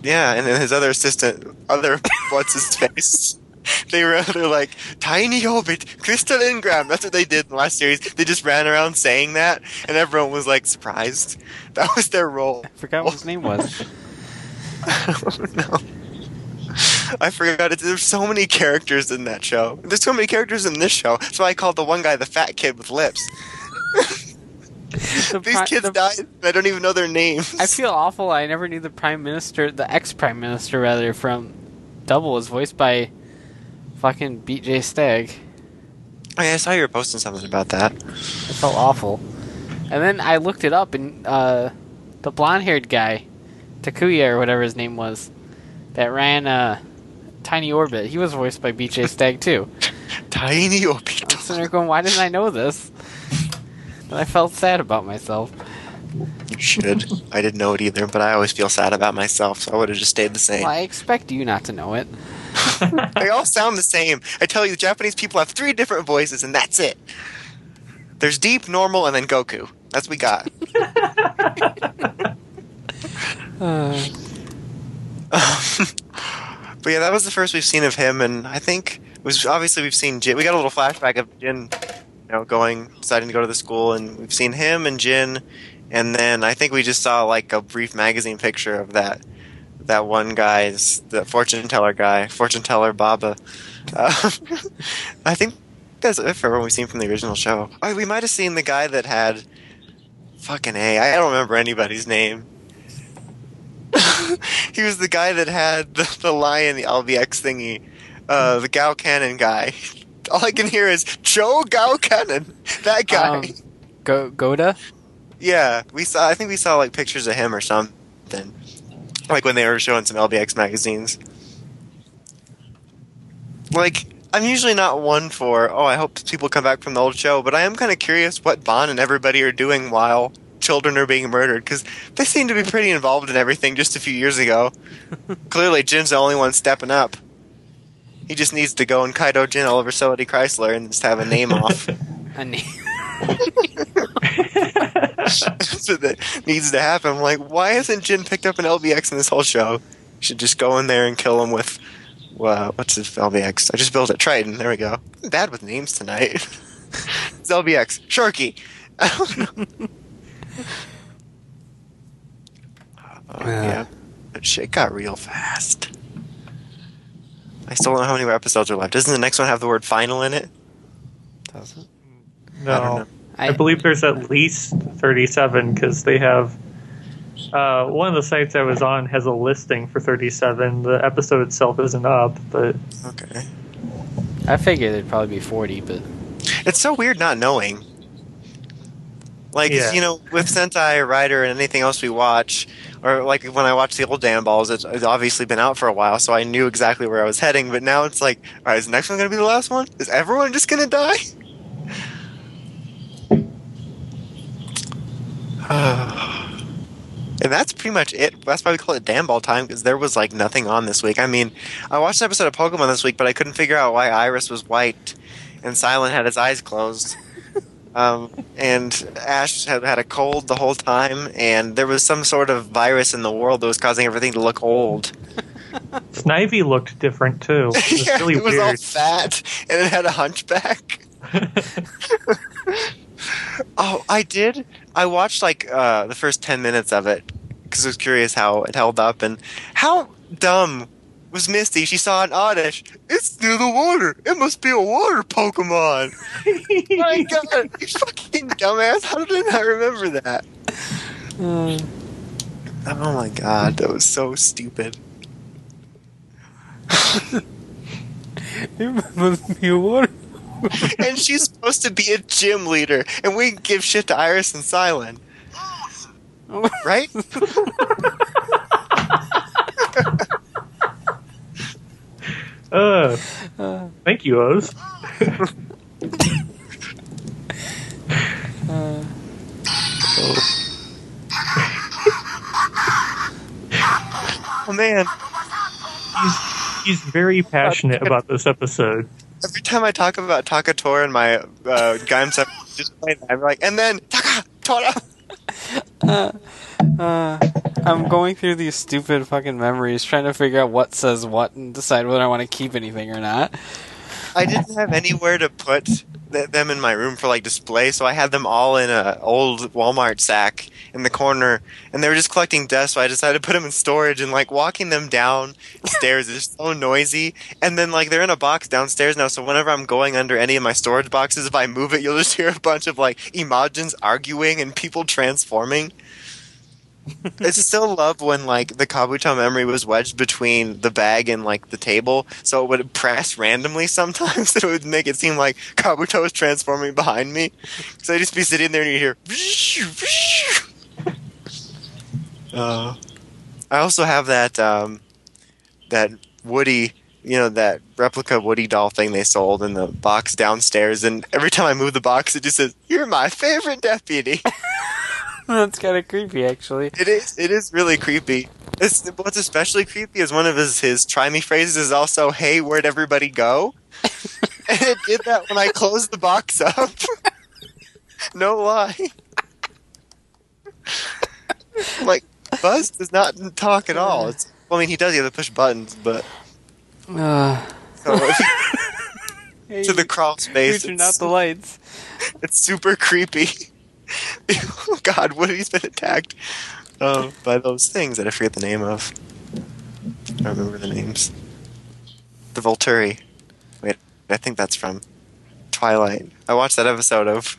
Speaker 3: Yeah, and then his other assistant other what's his face they were they're like tiny orbit crystal ingram that's what they did in the last series they just ran around saying that and everyone was like surprised that was their role
Speaker 2: I forgot what his name was.
Speaker 3: I don't know. I forgot it. There's so many characters in that show. There's so many characters in this show. That's why I called the one guy the fat kid with lips.
Speaker 2: The
Speaker 3: These
Speaker 2: pri-
Speaker 3: kids
Speaker 2: the-
Speaker 3: died. I don't even know their names.
Speaker 2: I feel awful. I never knew the prime minister, the ex prime minister rather, from Double was voiced by fucking BJ Stagg.
Speaker 3: Oh, yeah, I saw you were posting something about that.
Speaker 2: It felt awful. And then I looked it up, and uh, the blonde haired guy, Takuya or whatever his name was, that ran uh, Tiny Orbit, he was voiced by BJ Stagg too.
Speaker 3: Tiny Orbit.
Speaker 2: I'm
Speaker 3: Obito.
Speaker 2: sitting there going, why didn't I know this? And I felt sad about myself.
Speaker 3: You should. I didn't know it either, but I always feel sad about myself, so I would have just stayed the same.
Speaker 2: Well, I expect you not to know it.
Speaker 3: They all sound the same. I tell you, the Japanese people have three different voices, and that's it. There's deep, normal, and then Goku. That's what we got.
Speaker 2: Uh,
Speaker 3: but yeah, that was the first we've seen of him, and I think was obviously we've seen Jin. We got a little flashback of Jin, you know, going deciding to go to the school, and we've seen him and Jin, and then I think we just saw like a brief magazine picture of that that one guy's the fortune teller guy, fortune teller Baba. Uh, I think that's it for what we've seen from the original show. Oh, we might have seen the guy that had fucking a. I don't remember anybody's name. he was the guy that had the, the lion, the LBX thingy, uh, the Gao Cannon guy. All I can hear is Joe Gao Cannon. That guy.
Speaker 2: Um, Go Goda?
Speaker 3: yeah, we saw. I think we saw like pictures of him or something, like when they were showing some LBX magazines. Like, I'm usually not one for. Oh, I hope people come back from the old show, but I am kind of curious what Bond and everybody are doing while children are being murdered because they seem to be pretty involved in everything just a few years ago. Clearly, Jin's the only one stepping up. He just needs to go and Kaido Jin all over City Chrysler and just have a name off.
Speaker 2: A name.
Speaker 3: so that needs to happen. I'm like, why hasn't Jin picked up an LBX in this whole show? You should just go in there and kill him with, uh, what's his LBX? I just built it. Triton. There we go. I'm bad with names tonight. it's LBX. Sharky. I don't know. Oh, yeah. But shit got real fast. I still don't know how many more episodes are left. Doesn't the next one have the word final in it?
Speaker 2: Does it?
Speaker 4: No.
Speaker 3: I don't.
Speaker 4: I, believe there's at least 37 because they have. Uh, one of the sites I was on has a listing for 37. The episode itself isn't up, but
Speaker 3: Okay.
Speaker 2: I figured it'd probably be 40, but
Speaker 3: It's so weird not knowing. Like
Speaker 4: Yeah.
Speaker 3: you know, with Sentai or Rider and anything else we watch, or like when I watch the old Dan balls, it's, it's obviously been out for a while, so I knew exactly where I was heading. But now it's like, all right, is the next one going to be the last one? Is everyone just going to die? and that's pretty much it. That's why we call it Dan ball time because there was like nothing on this week. I mean, I watched an episode of Pokemon this week, but I couldn't figure out why Iris was white and Cilan had his eyes closed. Um, and Ash had had a cold the whole time, and there was some sort of virus in the world that was causing everything to look old.
Speaker 4: Snivy looked different too. It was
Speaker 3: yeah,
Speaker 4: really
Speaker 3: it was all fat, and it had a hunchback. oh, I did. I watched like uh, the first ten minutes of it because I was curious how it held up, and how dumb was Misty. She saw an Oddish. It's near the water. It must be a water Pokemon. My God, you fucking dumbass! How did I not remember that? Uh. Oh my God, that was so stupid.
Speaker 2: It must be a water.
Speaker 3: and she's supposed to be a gym leader, and we give shit to Iris and Cilan, right?
Speaker 4: Uh, thank you, Oz.
Speaker 3: Oh man,
Speaker 4: He's, he's very passionate about this episode.
Speaker 3: every time I talk about Takator and my uh, Gaim stuff, just play that, I'm like, and then Taka Tora.
Speaker 2: Uh, I'm going through these stupid fucking memories, trying to figure out what says what and decide whether I want to keep anything or not.
Speaker 3: I didn't have anywhere to put th- them in my room for like display, so I had them all in a old Walmart sack in the corner, and they were just collecting dust. So I decided to put them in storage, and like walking them down stairs is so noisy. And then like they're in a box downstairs now, so whenever I'm going under any of my storage boxes, if I move it, you'll just hear a bunch of like emojis arguing and people transforming. I still love when like the Kabuto memory was wedged between the bag and like the table, so it would press randomly sometimes. it would make it seem like Kabuto was transforming behind me. So I'd just be sitting there and you hear. Uh, I also have that um, that Woody, you know, that replica Woody doll thing they sold in the box downstairs, and every time I move the box, it just says, "You're my favorite deputy."
Speaker 2: That's kind of creepy, actually.
Speaker 3: It is. It is really creepy. It's, what's especially creepy is one of his his try me phrases is also "Hey, where'd everybody go?" and it did that when I closed the box up. no lie. like Buzz does not talk at all. It's, well, I mean, he does. You have to push buttons, but
Speaker 2: Uh,
Speaker 3: so
Speaker 2: hey,
Speaker 3: to the crawl space,
Speaker 2: turn out
Speaker 3: it's,
Speaker 2: the lights.
Speaker 3: it's super creepy. oh God, what he's been attacked uh, by those things that I forget the name of? I don't remember the names. The Volturi. Wait, I think that's from Twilight. I watched that episode of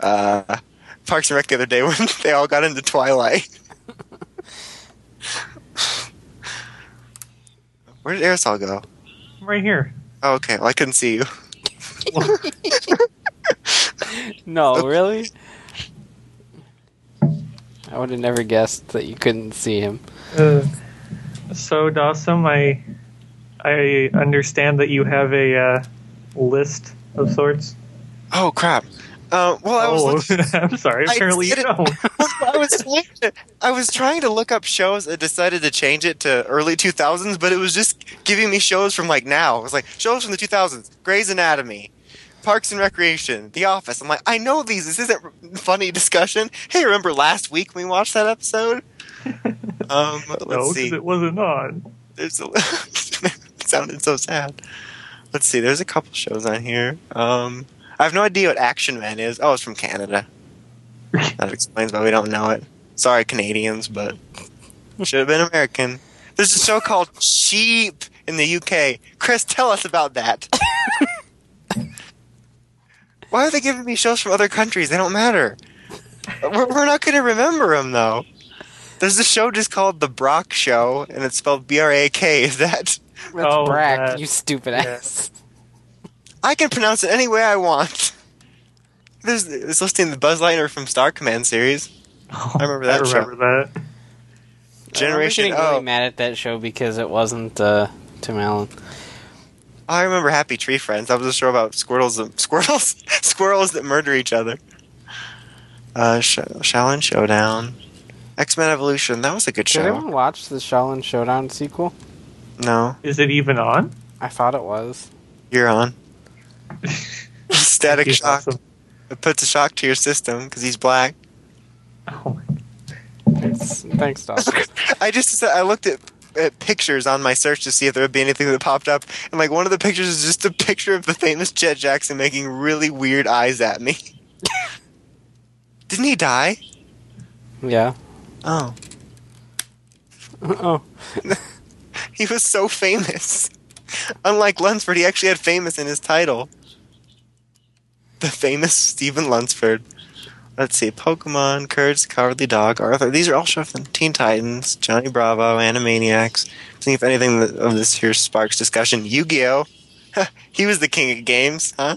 Speaker 3: uh, Parks and Rec the other day when they all got into Twilight. Where did Aerosol go?
Speaker 4: Right here.
Speaker 3: Oh, okay. Well, I couldn't see you.
Speaker 2: No, really? I would have never guessed that you couldn't see him.
Speaker 4: Uh, so, Dawson, I I understand that you have a uh, list of sorts.
Speaker 3: Oh crap. Uh, well, I was
Speaker 4: oh,
Speaker 3: looking
Speaker 4: I'm sorry.
Speaker 3: I
Speaker 4: Apparently, you
Speaker 3: did
Speaker 4: don't.
Speaker 3: I was trying to, I was trying to look up shows. I decided to change it to early 2000s, but it was just giving me shows from like now. It was like shows from the 2000s: Grey's Anatomy, Parks and Recreation, The Office. I'm like, I know these. This isn't funny discussion. Hey, remember last week we watched that episode? Um, let's
Speaker 4: no,
Speaker 3: see.
Speaker 4: because it wasn't on.
Speaker 3: There's a, it sounded so sad. Let's see. There's a couple shows on here. Um, I have no idea what Action Man is. Oh, it's from Canada. That explains why we don't know it. Sorry, Canadians, but should have been American. There's a show called Sheep in the UK. Chris, tell us about that. why are they giving me shows from other countries? They don't matter. We're, we're not going to remember them, though. There's a show just called The Brock Show, and it's spelled B R A K. Is that.
Speaker 2: That's
Speaker 4: Oh,
Speaker 2: Brack,
Speaker 4: that-
Speaker 2: you stupid
Speaker 4: yeah.
Speaker 2: ass.
Speaker 3: I can pronounce it any way I want. There's it's listing the Buzz Lightyear from Star Command series. I remember that
Speaker 4: I
Speaker 3: show.
Speaker 4: remember that.
Speaker 3: Generation
Speaker 2: I'm getting
Speaker 3: O.
Speaker 2: really mad at that show because it wasn't uh, Tim Allen.
Speaker 3: I remember Happy Tree Friends. That was a show about squirrels, that, squirrels, squirrels that murder each other. Uh, Sh- Xiaolin Showdown, X Men Evolution. That was a good
Speaker 2: Did
Speaker 3: show.
Speaker 2: anyone watch the Xiaolin Showdown sequel?
Speaker 3: No,
Speaker 4: Is it even on?
Speaker 2: I thought it was.
Speaker 3: you're on. Static shock.
Speaker 4: awesome.
Speaker 3: It puts a shock to your system because he's black.
Speaker 4: Oh my
Speaker 2: Thanks, thanks Dawson.
Speaker 3: I just I looked at, at pictures on my search to see if there would be anything that popped up, and like one of the pictures is just a picture of the famous Jet Jackson making really weird eyes at me. Didn't he die?
Speaker 2: yeah.
Speaker 3: Oh,
Speaker 2: Oh.
Speaker 3: he was so famous. Unlike Lunsford, he actually had famous in his title. The famous Stephen Lunsford. Let's see, Pokemon, Kurtz, Cowardly Dog, Arthur. These are all shows from Teen Titans, Johnny Bravo, Animaniacs, Seeing if anything of this here sparks discussion. Yu-Gi-Oh! he was the king of games, huh?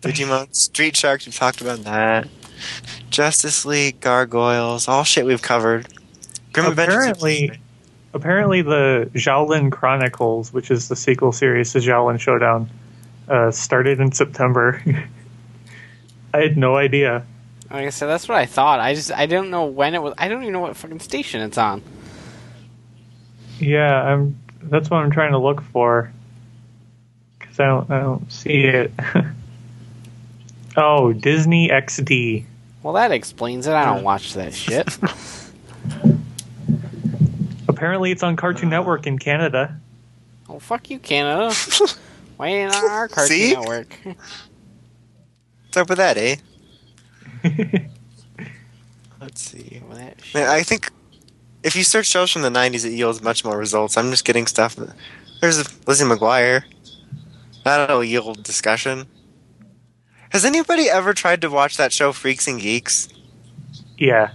Speaker 3: Digimon, Street Sharks, we talked about that. Justice League, Gargoyles, all shit we've covered. Grim
Speaker 4: Apparently, apparently the Xiaolin Chronicles, which is the sequel series to Xiaolin Showdown, uh, started in September. I had no idea.
Speaker 2: Like I said, that's what I thought. I just I don't know when it was. I don't even know what fucking station it's on.
Speaker 4: Yeah, I'm. That's what I'm trying to look for. Cause I don't. I don't see it. oh, Disney XD.
Speaker 2: Well, that explains it. I don't watch that shit.
Speaker 4: Apparently, it's on Cartoon Network in Canada.
Speaker 2: oh fuck you, Canada. Why ain't it on our Cartoon
Speaker 3: See?
Speaker 2: Network?
Speaker 3: What's up with that, eh? Let's see.
Speaker 2: Well, that shit.
Speaker 3: Man, I think if you search shows from the 90s, it yields much more results. I'm just getting stuff. That, there's Lizzie McGuire. That'll yield discussion. Has anybody ever tried to watch that show, Freaks and Geeks?
Speaker 4: Yeah.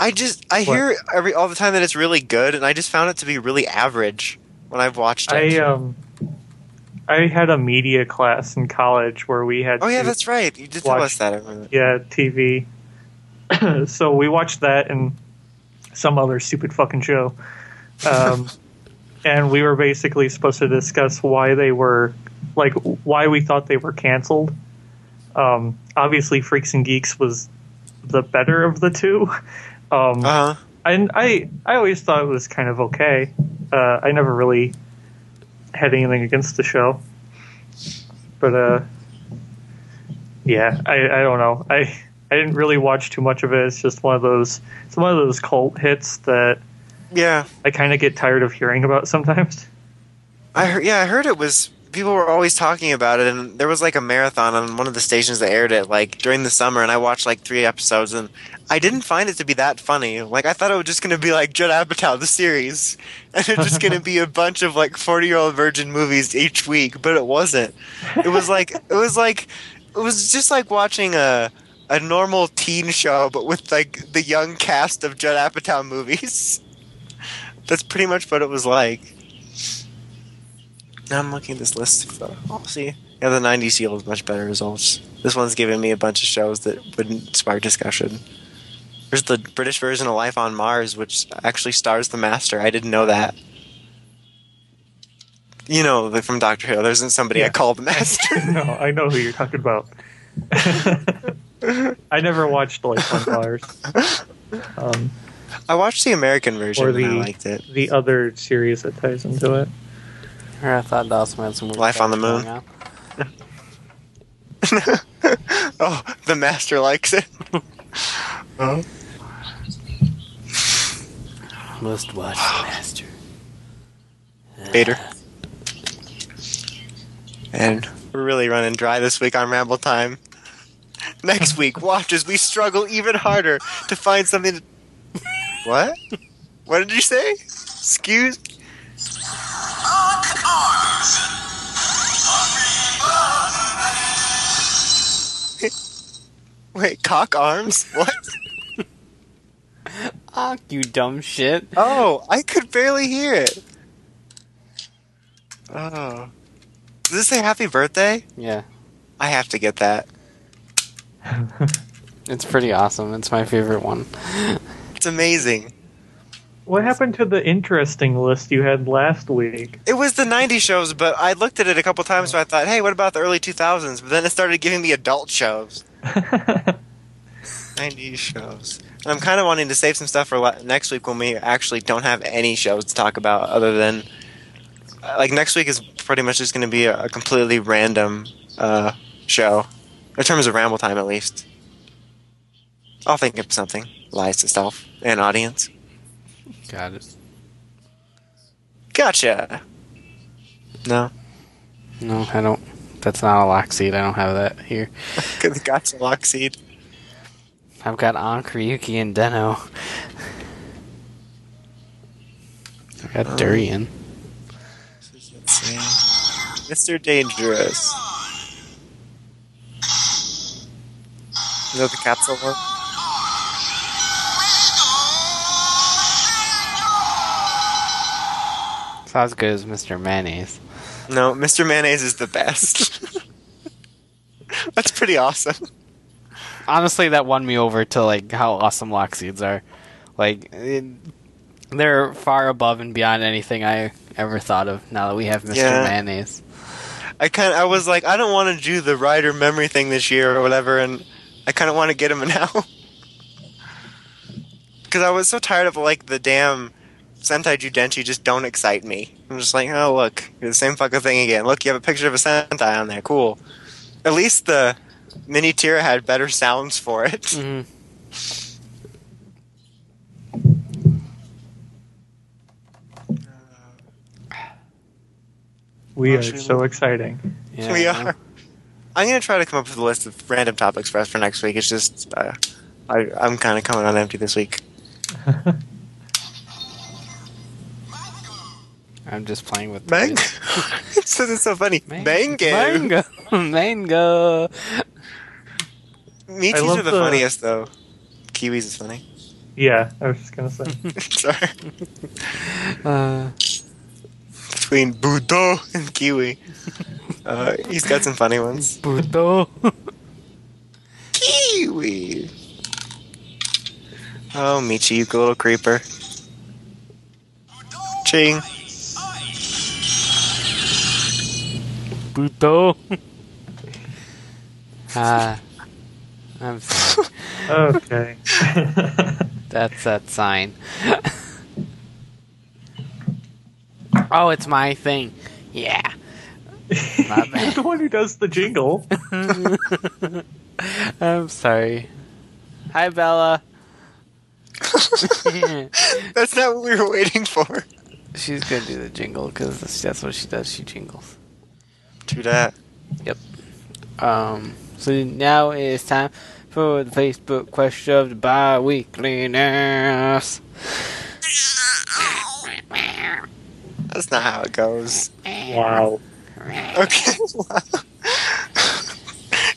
Speaker 3: I just I
Speaker 4: What?
Speaker 3: hear every all the time that it's really good, and I just found it to be really average when I've watched it.
Speaker 4: I
Speaker 3: it.
Speaker 4: um. I had a media class in college where we had.
Speaker 3: oh yeah, that's right. You did tell
Speaker 4: watch-
Speaker 3: us that. I remember.
Speaker 4: yeah TV. so we watched that and some other stupid fucking show, um, and we were basically supposed to discuss why they were like why we thought they were canceled. Um, obviously, Freaks and Geeks was the better of the two. Um,
Speaker 3: Uh huh.
Speaker 4: and I I always thought it was kind of okay. Uh, I never really had anything against the show, but uh, yeah, I I don't know. I I didn't really watch too much of it. It's just one of those it's one of those cult hits that
Speaker 3: Yeah,
Speaker 4: I kind of get tired of hearing about sometimes.
Speaker 3: I heard. Yeah, I heard it was. People were always talking about it, and there was like a marathon on one of the stations that aired it, like during the summer, and I watched like three episodes, and I didn't find it to be that funny. Like I thought it was just going to be like Judd Apatow the series, and it's just going to be a bunch of like forty-year-old virgin movies each week, but it wasn't. It was like it was like it was just like watching a a normal teen show, but with like the young cast of Judd Apatow movies. That's pretty much what it was like. Now I'm looking at this list. So I'll see. Yeah, the 90s yield much better results. This one's giving me a bunch of shows that wouldn't spark discussion. There's the British version of Life on Mars, which actually stars the Master. I didn't know that. You know, from Doctor Who, there isn't somebody I
Speaker 4: Yeah.
Speaker 3: call the Master.
Speaker 4: no, I know who you're talking about. I never watched Life on Mars. Um,
Speaker 3: I watched the American version
Speaker 4: or
Speaker 3: and I liked it.
Speaker 4: the other series that ties into it.
Speaker 2: Or I thought Dawson had some weird
Speaker 3: Life on the Moon.
Speaker 2: on.
Speaker 3: oh, the Master likes it. oh.
Speaker 2: Must watch the Master.
Speaker 3: Vader. And we're really running dry this week on Ramble Time. Next week, watch as we struggle even harder to find something to. What? What did you say? Excuse. Wait, cock arms? What?
Speaker 2: Ah, you dumb shit.
Speaker 3: Oh, I could barely hear it. Oh. Does this say happy birthday?
Speaker 2: Yeah,
Speaker 3: I have to get that.
Speaker 2: it's pretty awesome. It's my favorite one.
Speaker 3: It's amazing.
Speaker 4: What happened to the interesting list you had last week?
Speaker 3: It was the 90s shows, but I looked at it a couple times, so I thought, hey, what about the early 2000s? But then it started giving me adult shows. 90s shows. And I'm kind of wanting to save some stuff for next week when we actually don't have any shows to talk about other than. uh, Like, next week is pretty much just going to be a, a completely random uh, show. In terms of ramble time, at least. I'll think of something. Lies to self and audience.
Speaker 2: Got it.
Speaker 3: Gotcha! No.
Speaker 2: No, I don't. That's not a lock seed. I don't have that here.
Speaker 3: Gotcha, Lockseed.
Speaker 2: I've got Ryuki, and Den-O. I've got
Speaker 3: Oh.
Speaker 2: Durian.
Speaker 3: Mr. Dangerous. Is that the capsule one?
Speaker 2: It's not as good as Mr. Mayonnaise.
Speaker 3: No, Mr. Mayonnaise is the best. That's pretty awesome.
Speaker 2: Honestly, that won me over to like how awesome lock seeds are. Like it, they're far above and beyond anything I ever thought of. Now that we have Mr.
Speaker 3: Yeah.
Speaker 2: Mayonnaise.
Speaker 3: I kind I was like, I don't want to do the rider memory thing this year or whatever, and I kind of want to get him now. Because I was so tired of like the damn Sentai Judenchi just don't excite me. I'm just like, oh look, you're the same fucking thing again. Look, you have a picture of a Sentai on there. Cool. At least the mini Tira had better sounds for it.
Speaker 2: Mhm.
Speaker 4: We are so exciting.
Speaker 2: Yeah,
Speaker 3: we are. I'm gonna try to come up with a list of random topics for us for next week. It's just uh, I, I'm kind of coming on empty this week.
Speaker 2: I'm just playing with the
Speaker 3: Bang!
Speaker 2: kids.
Speaker 3: so it's so funny.
Speaker 2: Man-
Speaker 3: Mango.
Speaker 2: Mango. Mango.
Speaker 3: Michis
Speaker 4: I
Speaker 3: are the,
Speaker 4: the-
Speaker 3: funniest though. Kiwis is funny.
Speaker 4: yeah, I was just gonna say.
Speaker 3: Sorry.
Speaker 2: Uh,
Speaker 3: Between Budo and Kiwi. Uh, he's got some funny ones.
Speaker 2: Buto.
Speaker 3: Kiwi! Oh, Michi, you little creeper. Ching.
Speaker 2: Buto. Ah. I'm sorry.
Speaker 4: okay.
Speaker 2: That's that sign. oh, it's my thing. Yeah.
Speaker 4: You're the one who does the jingle.
Speaker 2: I'm sorry. Hi, Bella.
Speaker 3: That's not what we were waiting for.
Speaker 2: She's gonna do the jingle because that's what she does. She jingles.
Speaker 3: True that. Yep.
Speaker 2: Um. So now it's time for the Facebook question of the bi-weekliness.
Speaker 3: That's not how it goes.
Speaker 4: Wow.
Speaker 3: Okay.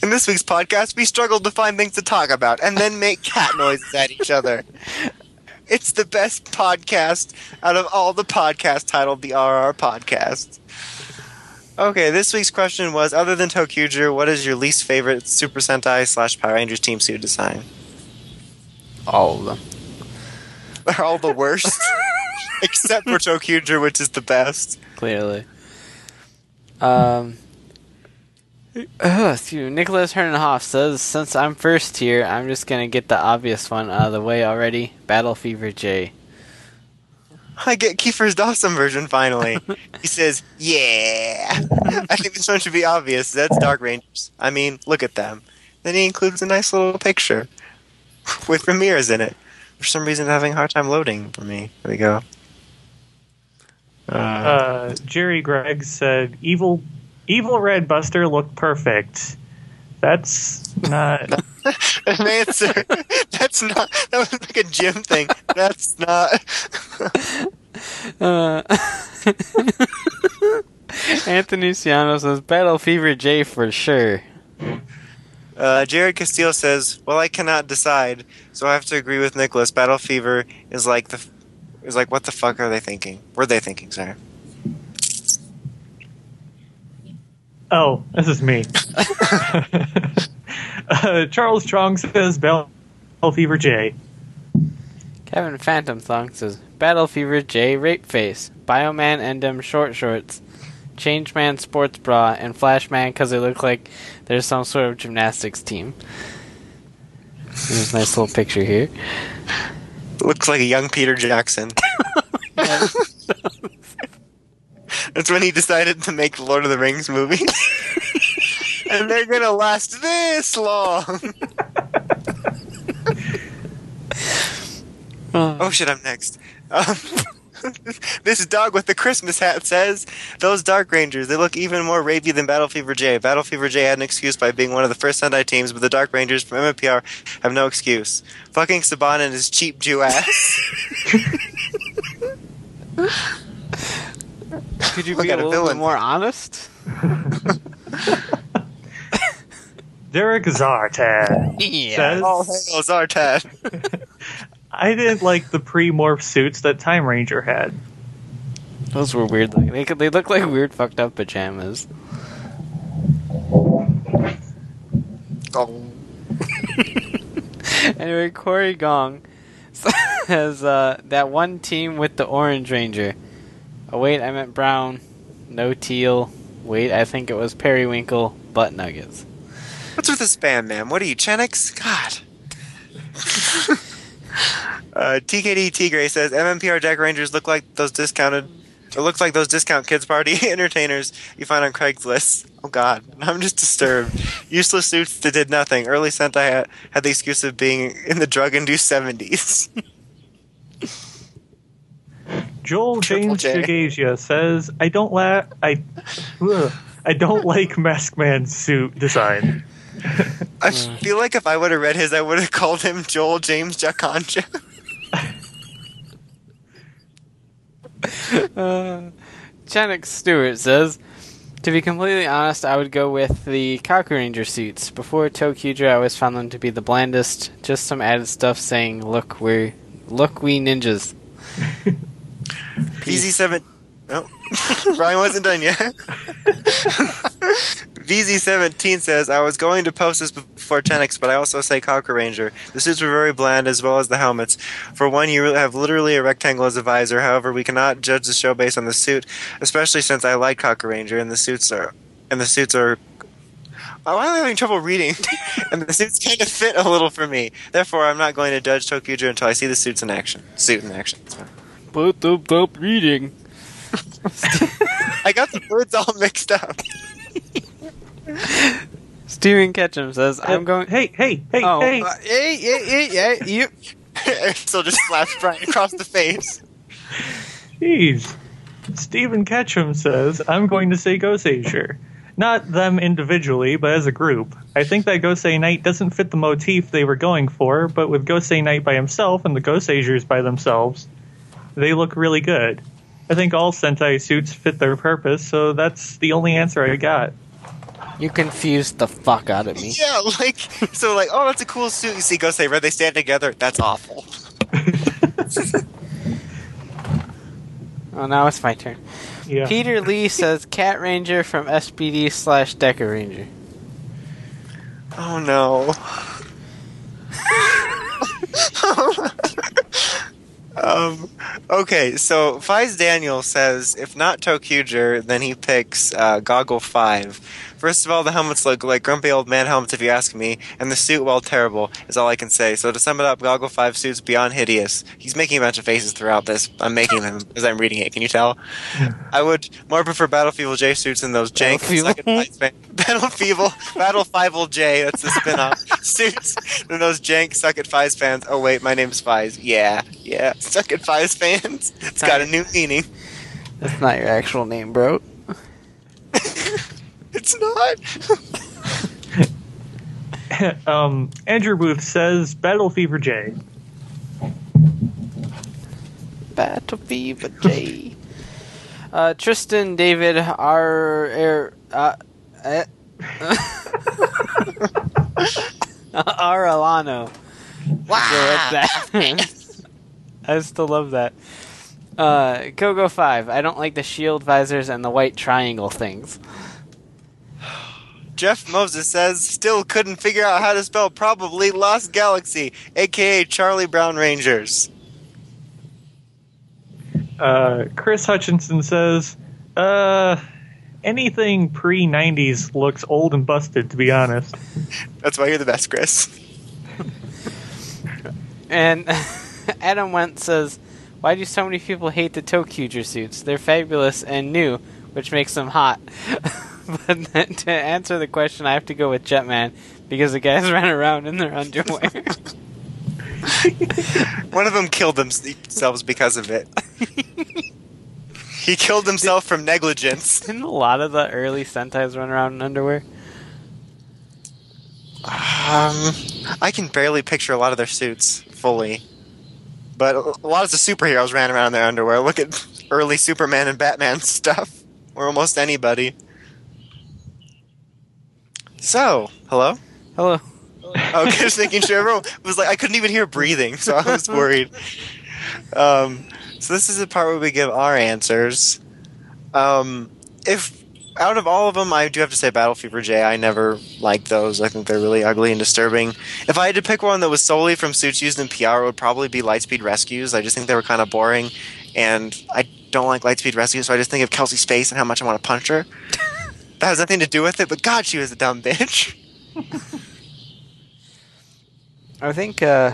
Speaker 3: In this week's podcast, we struggled to find things to talk about and then make cat noises at each other. It's the best podcast out of all the podcasts titled the RR Podcast. Okay, this week's question was Other than ToQger, what is your least favorite Super Sentai slash Power Rangers team suit design?
Speaker 2: All of them.
Speaker 3: They're all the worst. Except for ToQger, which is the best.
Speaker 2: Clearly. Um. Uh, excuse me. Nicholas Hernhoff says, "Since I'm first here, I'm just gonna get the obvious one out of the way already. Battle Fever J.
Speaker 3: I get Kiefer's Dawson version finally. he says, "Yeah." I think this one should be obvious. That's Dark Rangers. I mean, look at them. Then he includes a nice little picture with Ramirez in it. For some reason, having a hard time loading for me. There we go. Uh,
Speaker 4: Uh, Jerry Gregg said, "Evil, evil Red Buster looked perfect." That's not.
Speaker 3: an answer. That's not. That was like a gym thing. That's not.
Speaker 2: Uh, Anthony Ciano says, "Battle Fever J for sure."
Speaker 3: Uh, Jared Castillo says, "Well, I cannot decide, so I have to agree with Nicholas. Battle Fever is like the is like what the fuck are they thinking? Were they thinking, sorry?
Speaker 4: Oh, this is me. uh, Charles Strong says, "Bell Fever J."
Speaker 2: Kevin Phantom Thong says, Battle Fever J Rape Face, Bioman Endem Short Shorts, Change Man Sports Bra, and Flashman because they look like there's some sort of gymnastics team. There's a nice little picture here.
Speaker 3: Looks like a young Peter Jackson. That's when he decided to make the Lord of the Rings movie. and they're gonna last this long. Oh shit, I'm next. Um, this dog with the Christmas hat says, Those Dark Rangers, they look even more rapey than Battle Fever J. Battle Fever J had an excuse by being one of the first Sentai teams, but the Dark Rangers from MMPR have no excuse. Fucking Saban and his cheap Jew ass.
Speaker 2: Could you be a
Speaker 3: at a
Speaker 2: little
Speaker 3: villain.
Speaker 2: bit more honest?
Speaker 4: Derek Zartan says,
Speaker 3: All hail Zartan.
Speaker 4: "I didn't like the pre-morph suits that Time Ranger had."
Speaker 2: Those were weird. Looking. They could, they look like weird fucked up pajamas.
Speaker 3: Oh.
Speaker 2: anyway, Corey Gong says uh, that one team with the Orange Ranger. Oh wait, I meant brown. No teal. Wait, I think it was periwinkle butt nuggets.
Speaker 3: What's with this band, man? What are you, Chenix? God. uh, TKD Tigray says MMPR Deck Rangers look like those discounted. It looks like those discount kids party entertainers you find on Craigslist. Oh God, I'm just disturbed. Useless suits that did nothing. Early Sentai had, had the excuse of being in the drug-induced 70s.
Speaker 4: Joel
Speaker 3: Triple
Speaker 4: James
Speaker 3: J.
Speaker 4: Jagasia says, "I don't la- I, ugh, I don't like Mask Man's suit design."
Speaker 3: I feel like if I would have read his, I would have called him Joel James Jaconcha.
Speaker 2: Uh, Janik Stewart says, To be completely honest, I would go with the Kaku Ranger suits. Before ToQger, I always found them to be the blandest. Just some added stuff saying, "Look, we look, we ninjas."
Speaker 3: VZ7. Oh, Brian wasn't done yet. VZ17 says, I was going to post this before Tenix, but I also say Kaku Ranger. The suits were very bland as well as the helmets. For one, you have literally a rectangle as a visor. However, we cannot judge the show based on the suit, especially since I like Kaku Ranger and the suits are. And the suits are. Oh, I'm having trouble reading, and the suits kind of fit a little for me. Therefore, I'm not going to judge ToQger until I see the suits in action. Suit in action.
Speaker 2: Put up, up reading.
Speaker 3: I got the words all mixed up.
Speaker 2: Steven Ketchum says, "I'm going."
Speaker 4: Hey, hey, hey,
Speaker 2: oh,
Speaker 4: hey!
Speaker 2: uh, hey, hey, hey, hey, you.
Speaker 3: so just slaps Brian across the face.
Speaker 4: Jeez. Stephen Ketchum says, I'm going to say Goseiger. Not them individually, but as a group. I think that Gosei Knight doesn't fit the motif they were going for, but with Gosei Knight by himself and the Ghost Goseigers by themselves, they look really good. I think all Sentai suits fit their purpose, so that's the only answer I got.
Speaker 2: You confused the fuck out of me.
Speaker 3: Yeah, like so, like oh, that's a cool suit. You see, go say, "Red." They stand together. That's awful.
Speaker 2: Oh, now it's my turn.
Speaker 4: Yeah.
Speaker 2: Peter Lee says, "Cat Ranger from SPD slash Deca Ranger."
Speaker 3: Oh no. um. Okay, so Fies Daniel says if not ToQger, then he picks uh, Goggle Five. First of all, the helmets look like grumpy old man helmets, if you ask me, and the suit, well, terrible, is all I can say. So to sum it up, Goggle Five suits beyond hideous. He's making a bunch of faces throughout this. I'm making them as I'm reading it. Can you tell? I would more prefer Battle Feeble J suits than those jank second Fies fan- Battle Feeble Battle Fivel J. That's the spin-off suits than those jank Suck at Fies fans. Oh wait, my name's Fies. Yeah, yeah, Suck at Fies fans. It's got a new meaning.
Speaker 2: That's not your actual name, bro.
Speaker 3: It's not.
Speaker 4: um, Andrew Booth says Battle Fever J.
Speaker 2: Battle Fever J. uh, Tristan David R. R uh, eh. R. Alano.
Speaker 3: Wow.
Speaker 2: I still love that. Uh, Kogo 5. I don't like the shield visors and the white triangle things.
Speaker 3: Jeff Moses says still couldn't figure out how to spell probably Lost Galaxy, aka Charlie Brown Rangers.
Speaker 4: Uh, Chris Hutchinson says, uh, anything pre 90s looks old and busted, to be honest.
Speaker 3: That's why you're the best, Chris.
Speaker 2: And Adam Wentz says, Why do so many people hate the ToQger suits? They're fabulous and new, which makes them hot. but then to answer the question, I have to go with Jetman because the guys ran around in their underwear.
Speaker 3: One of them killed themselves because of it. he killed himself from negligence.
Speaker 2: Didn't a lot of the early Sentais run around in underwear?
Speaker 3: Um, I can barely picture a lot of their suits fully. But a lot of the superheroes ran around in their underwear. Look at early Superman and Batman stuff. Or almost anybody. So, hello?
Speaker 2: Hello.
Speaker 3: I was just making sure everyone was like, I couldn't even hear breathing, so I was worried. Um, So this is the part where we give our answers. Um, if out of all of them, I do have to say Battle Fever J. I never liked those. I think they're really ugly and disturbing. If I had to pick one that was solely from suits used in PR, it would probably be Lightspeed Rescues. I just think they were kind of boring, and I don't like Lightspeed Rescues, so I just think of Kelsey's face and how much I want to punch her. That has nothing to do with it, but God, she was a dumb bitch.
Speaker 2: I think uh,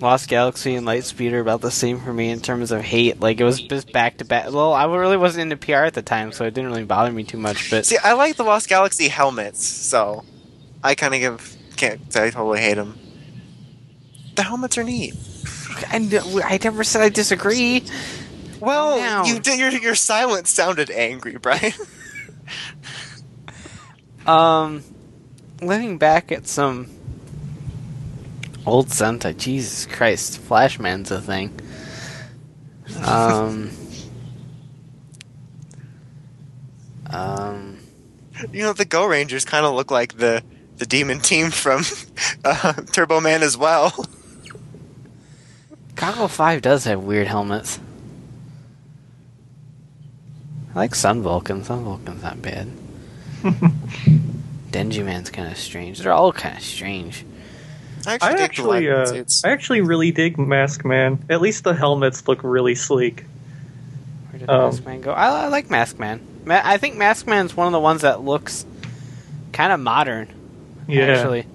Speaker 2: Lost Galaxy and Lightspeed are about the same for me in terms of hate. Like it was just back to back. Well, I really wasn't into PR at the time, so it didn't really bother me too much. But
Speaker 3: See, I like the Lost Galaxy helmets, so I kind of give can't say I totally hate them. The helmets are neat.
Speaker 2: i never said I disagree.
Speaker 3: Well, you did. Your your silence sounded angry, Brian.
Speaker 2: Um, looking back at some old Sentai, Jesus Christ, Flashman's a thing. Um, um,
Speaker 3: you know the Go Rangers kind of look like the the demon team from uh, Turbo Man as well.
Speaker 2: Goggle Five does have weird helmets. I like Sun Vulcan. Sun Vulcan's not bad. Denji Man's kind of strange. They're all kind of strange.
Speaker 3: I
Speaker 4: I actually, uh,
Speaker 3: suits.
Speaker 4: I actually really dig Mask Man. At least the helmets look really sleek.
Speaker 2: Where did
Speaker 4: Um,
Speaker 2: Mask Man go? I, I like Mask Man. Ma- I think Mask Man's one of the ones that looks kind of modern.
Speaker 4: Yeah.
Speaker 2: Actually,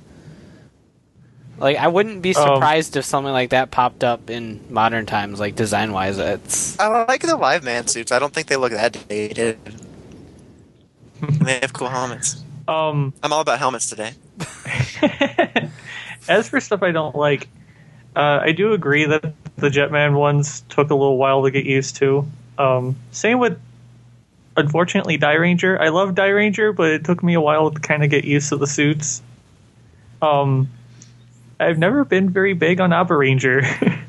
Speaker 2: like I wouldn't be
Speaker 4: Um,
Speaker 2: surprised if something like that popped up in modern times, like design wise. It's
Speaker 3: I like the live man suits. I don't think they look that dated. And they have cool helmets.
Speaker 4: Um,
Speaker 3: I'm all about helmets today.
Speaker 4: as for stuff I don't like, uh, I do agree that the Jetman ones took a little while to get used to. Um, same with, unfortunately, Dairanger. I love Dairanger, but it took me a while to kind of get used to the suits. Um, I've never been very big on Abaranger.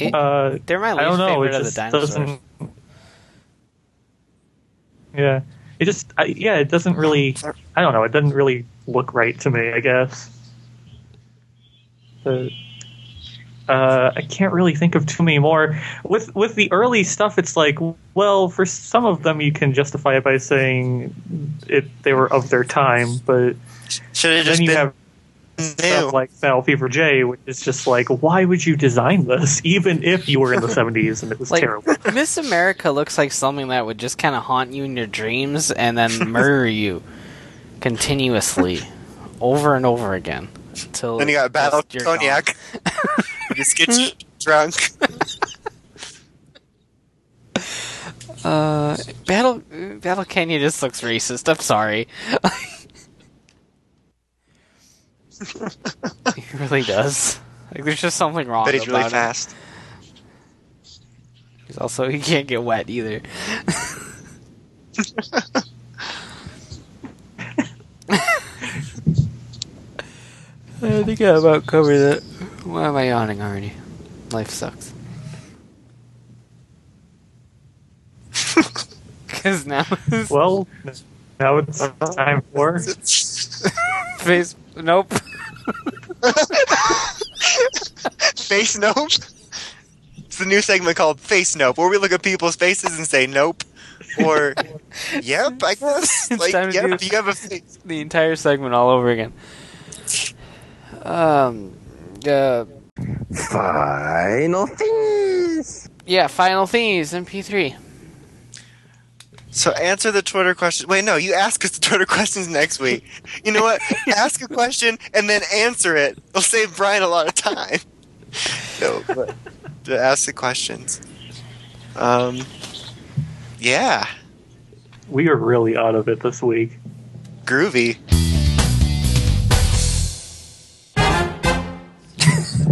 Speaker 2: It-
Speaker 4: uh,
Speaker 2: they're my least
Speaker 4: I don't know.
Speaker 2: favorite
Speaker 4: It
Speaker 2: of the dinosaurs.
Speaker 4: doesn't. Yeah, it just I, yeah, it doesn't really. I don't know. It doesn't really look right to me. I guess. But uh, I can't really think of too many more. With with the early stuff, it's like, well, for some of them, you can justify it by saying it they were of their time, but
Speaker 3: Should have
Speaker 4: then you
Speaker 3: been
Speaker 4: have. Stuff like Battle Fever J, which is just like, why would you design this, even if you were in the '70s and it was
Speaker 2: Like
Speaker 4: terrible?
Speaker 2: Miss America looks like something that would just kind of haunt you in your dreams and then murder you continuously, over and over again until
Speaker 3: then you got Battle
Speaker 2: just you're
Speaker 3: Cognac. you just get drunk.
Speaker 2: Uh, Battle Battle Kenya just looks racist. I'm sorry. He really does. Like, there's just something wrong.
Speaker 3: But he's really
Speaker 2: him.
Speaker 3: fast.
Speaker 2: He's also he can't get wet either. I think I about covered that. Why am I yawning already? Life sucks. Because now his
Speaker 4: Well, now it's time for.
Speaker 2: Face. Nope.
Speaker 3: Face Nope. It's the new segment called Face Nope, where we look at people's faces and say nope. Or, yep, I guess.
Speaker 2: It's
Speaker 3: Like,
Speaker 2: time to
Speaker 3: yep,
Speaker 2: do-
Speaker 3: you have a face.
Speaker 2: the entire segment all over again. Um. Uh,
Speaker 5: Final things.
Speaker 2: yeah. Final things. MP3.
Speaker 3: So answer the Twitter question. Wait, no, you ask us the Twitter questions next week. You know what? ask a question and then answer it. It'll save Brian a lot of time. No, but to ask the questions. Um, yeah,
Speaker 4: We are really out of it this week.
Speaker 3: groovy.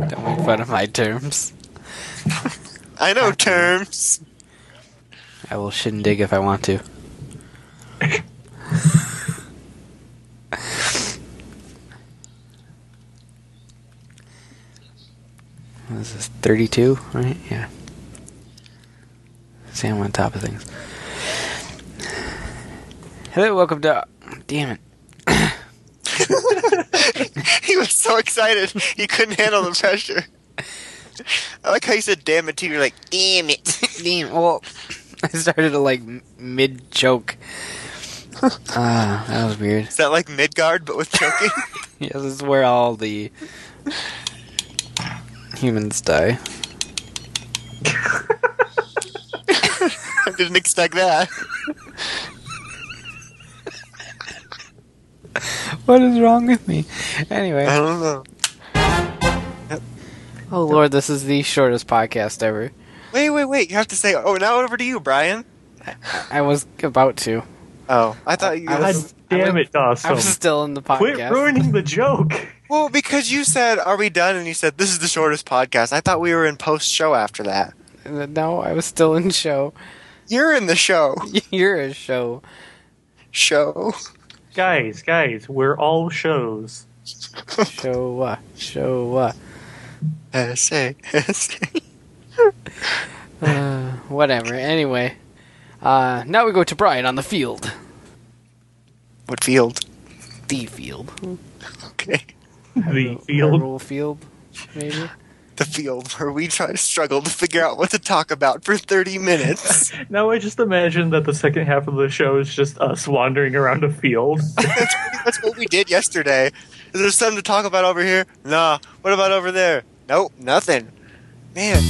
Speaker 2: Don't make fun of my terms.
Speaker 3: I know terms.
Speaker 2: I will shindig if I want to. What is this? 32, right? Yeah. See, I'm on top of things. Hello, welcome to. Damn it.
Speaker 3: he was so excited he couldn't handle the pressure. I like how you said "damn it" too. You're like, "Damn it."
Speaker 2: Damn. Well, I started to like mid choke. Ah, that was weird.
Speaker 3: Is that like Midgard but with choking?
Speaker 2: Yeah, this is where all the humans die.
Speaker 3: I didn't expect that.
Speaker 2: What is wrong with me? Anyway,
Speaker 3: I don't know.
Speaker 2: oh lord, this is the shortest podcast ever.
Speaker 3: Wait, wait, wait. You have to say. Oh, now over to you, Brian.
Speaker 2: I was about to.
Speaker 3: Oh, I thought you.
Speaker 2: I was-
Speaker 4: damn it,
Speaker 2: I
Speaker 4: Dawson.
Speaker 2: was still in the podcast.
Speaker 4: Quit ruining the joke.
Speaker 3: Well, because you said, "Are we done?" and you said, "This is the shortest podcast." I thought we were in post show after that.
Speaker 2: Uh, no, I was still in show.
Speaker 3: You're in the show.
Speaker 2: You're a show.
Speaker 3: Show.
Speaker 4: Guys, guys, we're all shows.
Speaker 2: Show what? Show what? Uh.
Speaker 3: Essay. Essay.
Speaker 2: Uh, whatever. Anyway, uh, now we go to Brian on the field.
Speaker 3: What field?
Speaker 2: The field.
Speaker 3: Okay.
Speaker 4: The field.
Speaker 2: Rural field, maybe.
Speaker 3: The field where we try to struggle to figure out what to talk about for 30 minutes.
Speaker 4: Now I just imagine that the second half of the show is just us wandering around a field.
Speaker 3: that's, that's what we did yesterday. Is there something to talk about over here? Nah. What about over there? Nope, nothing. Man,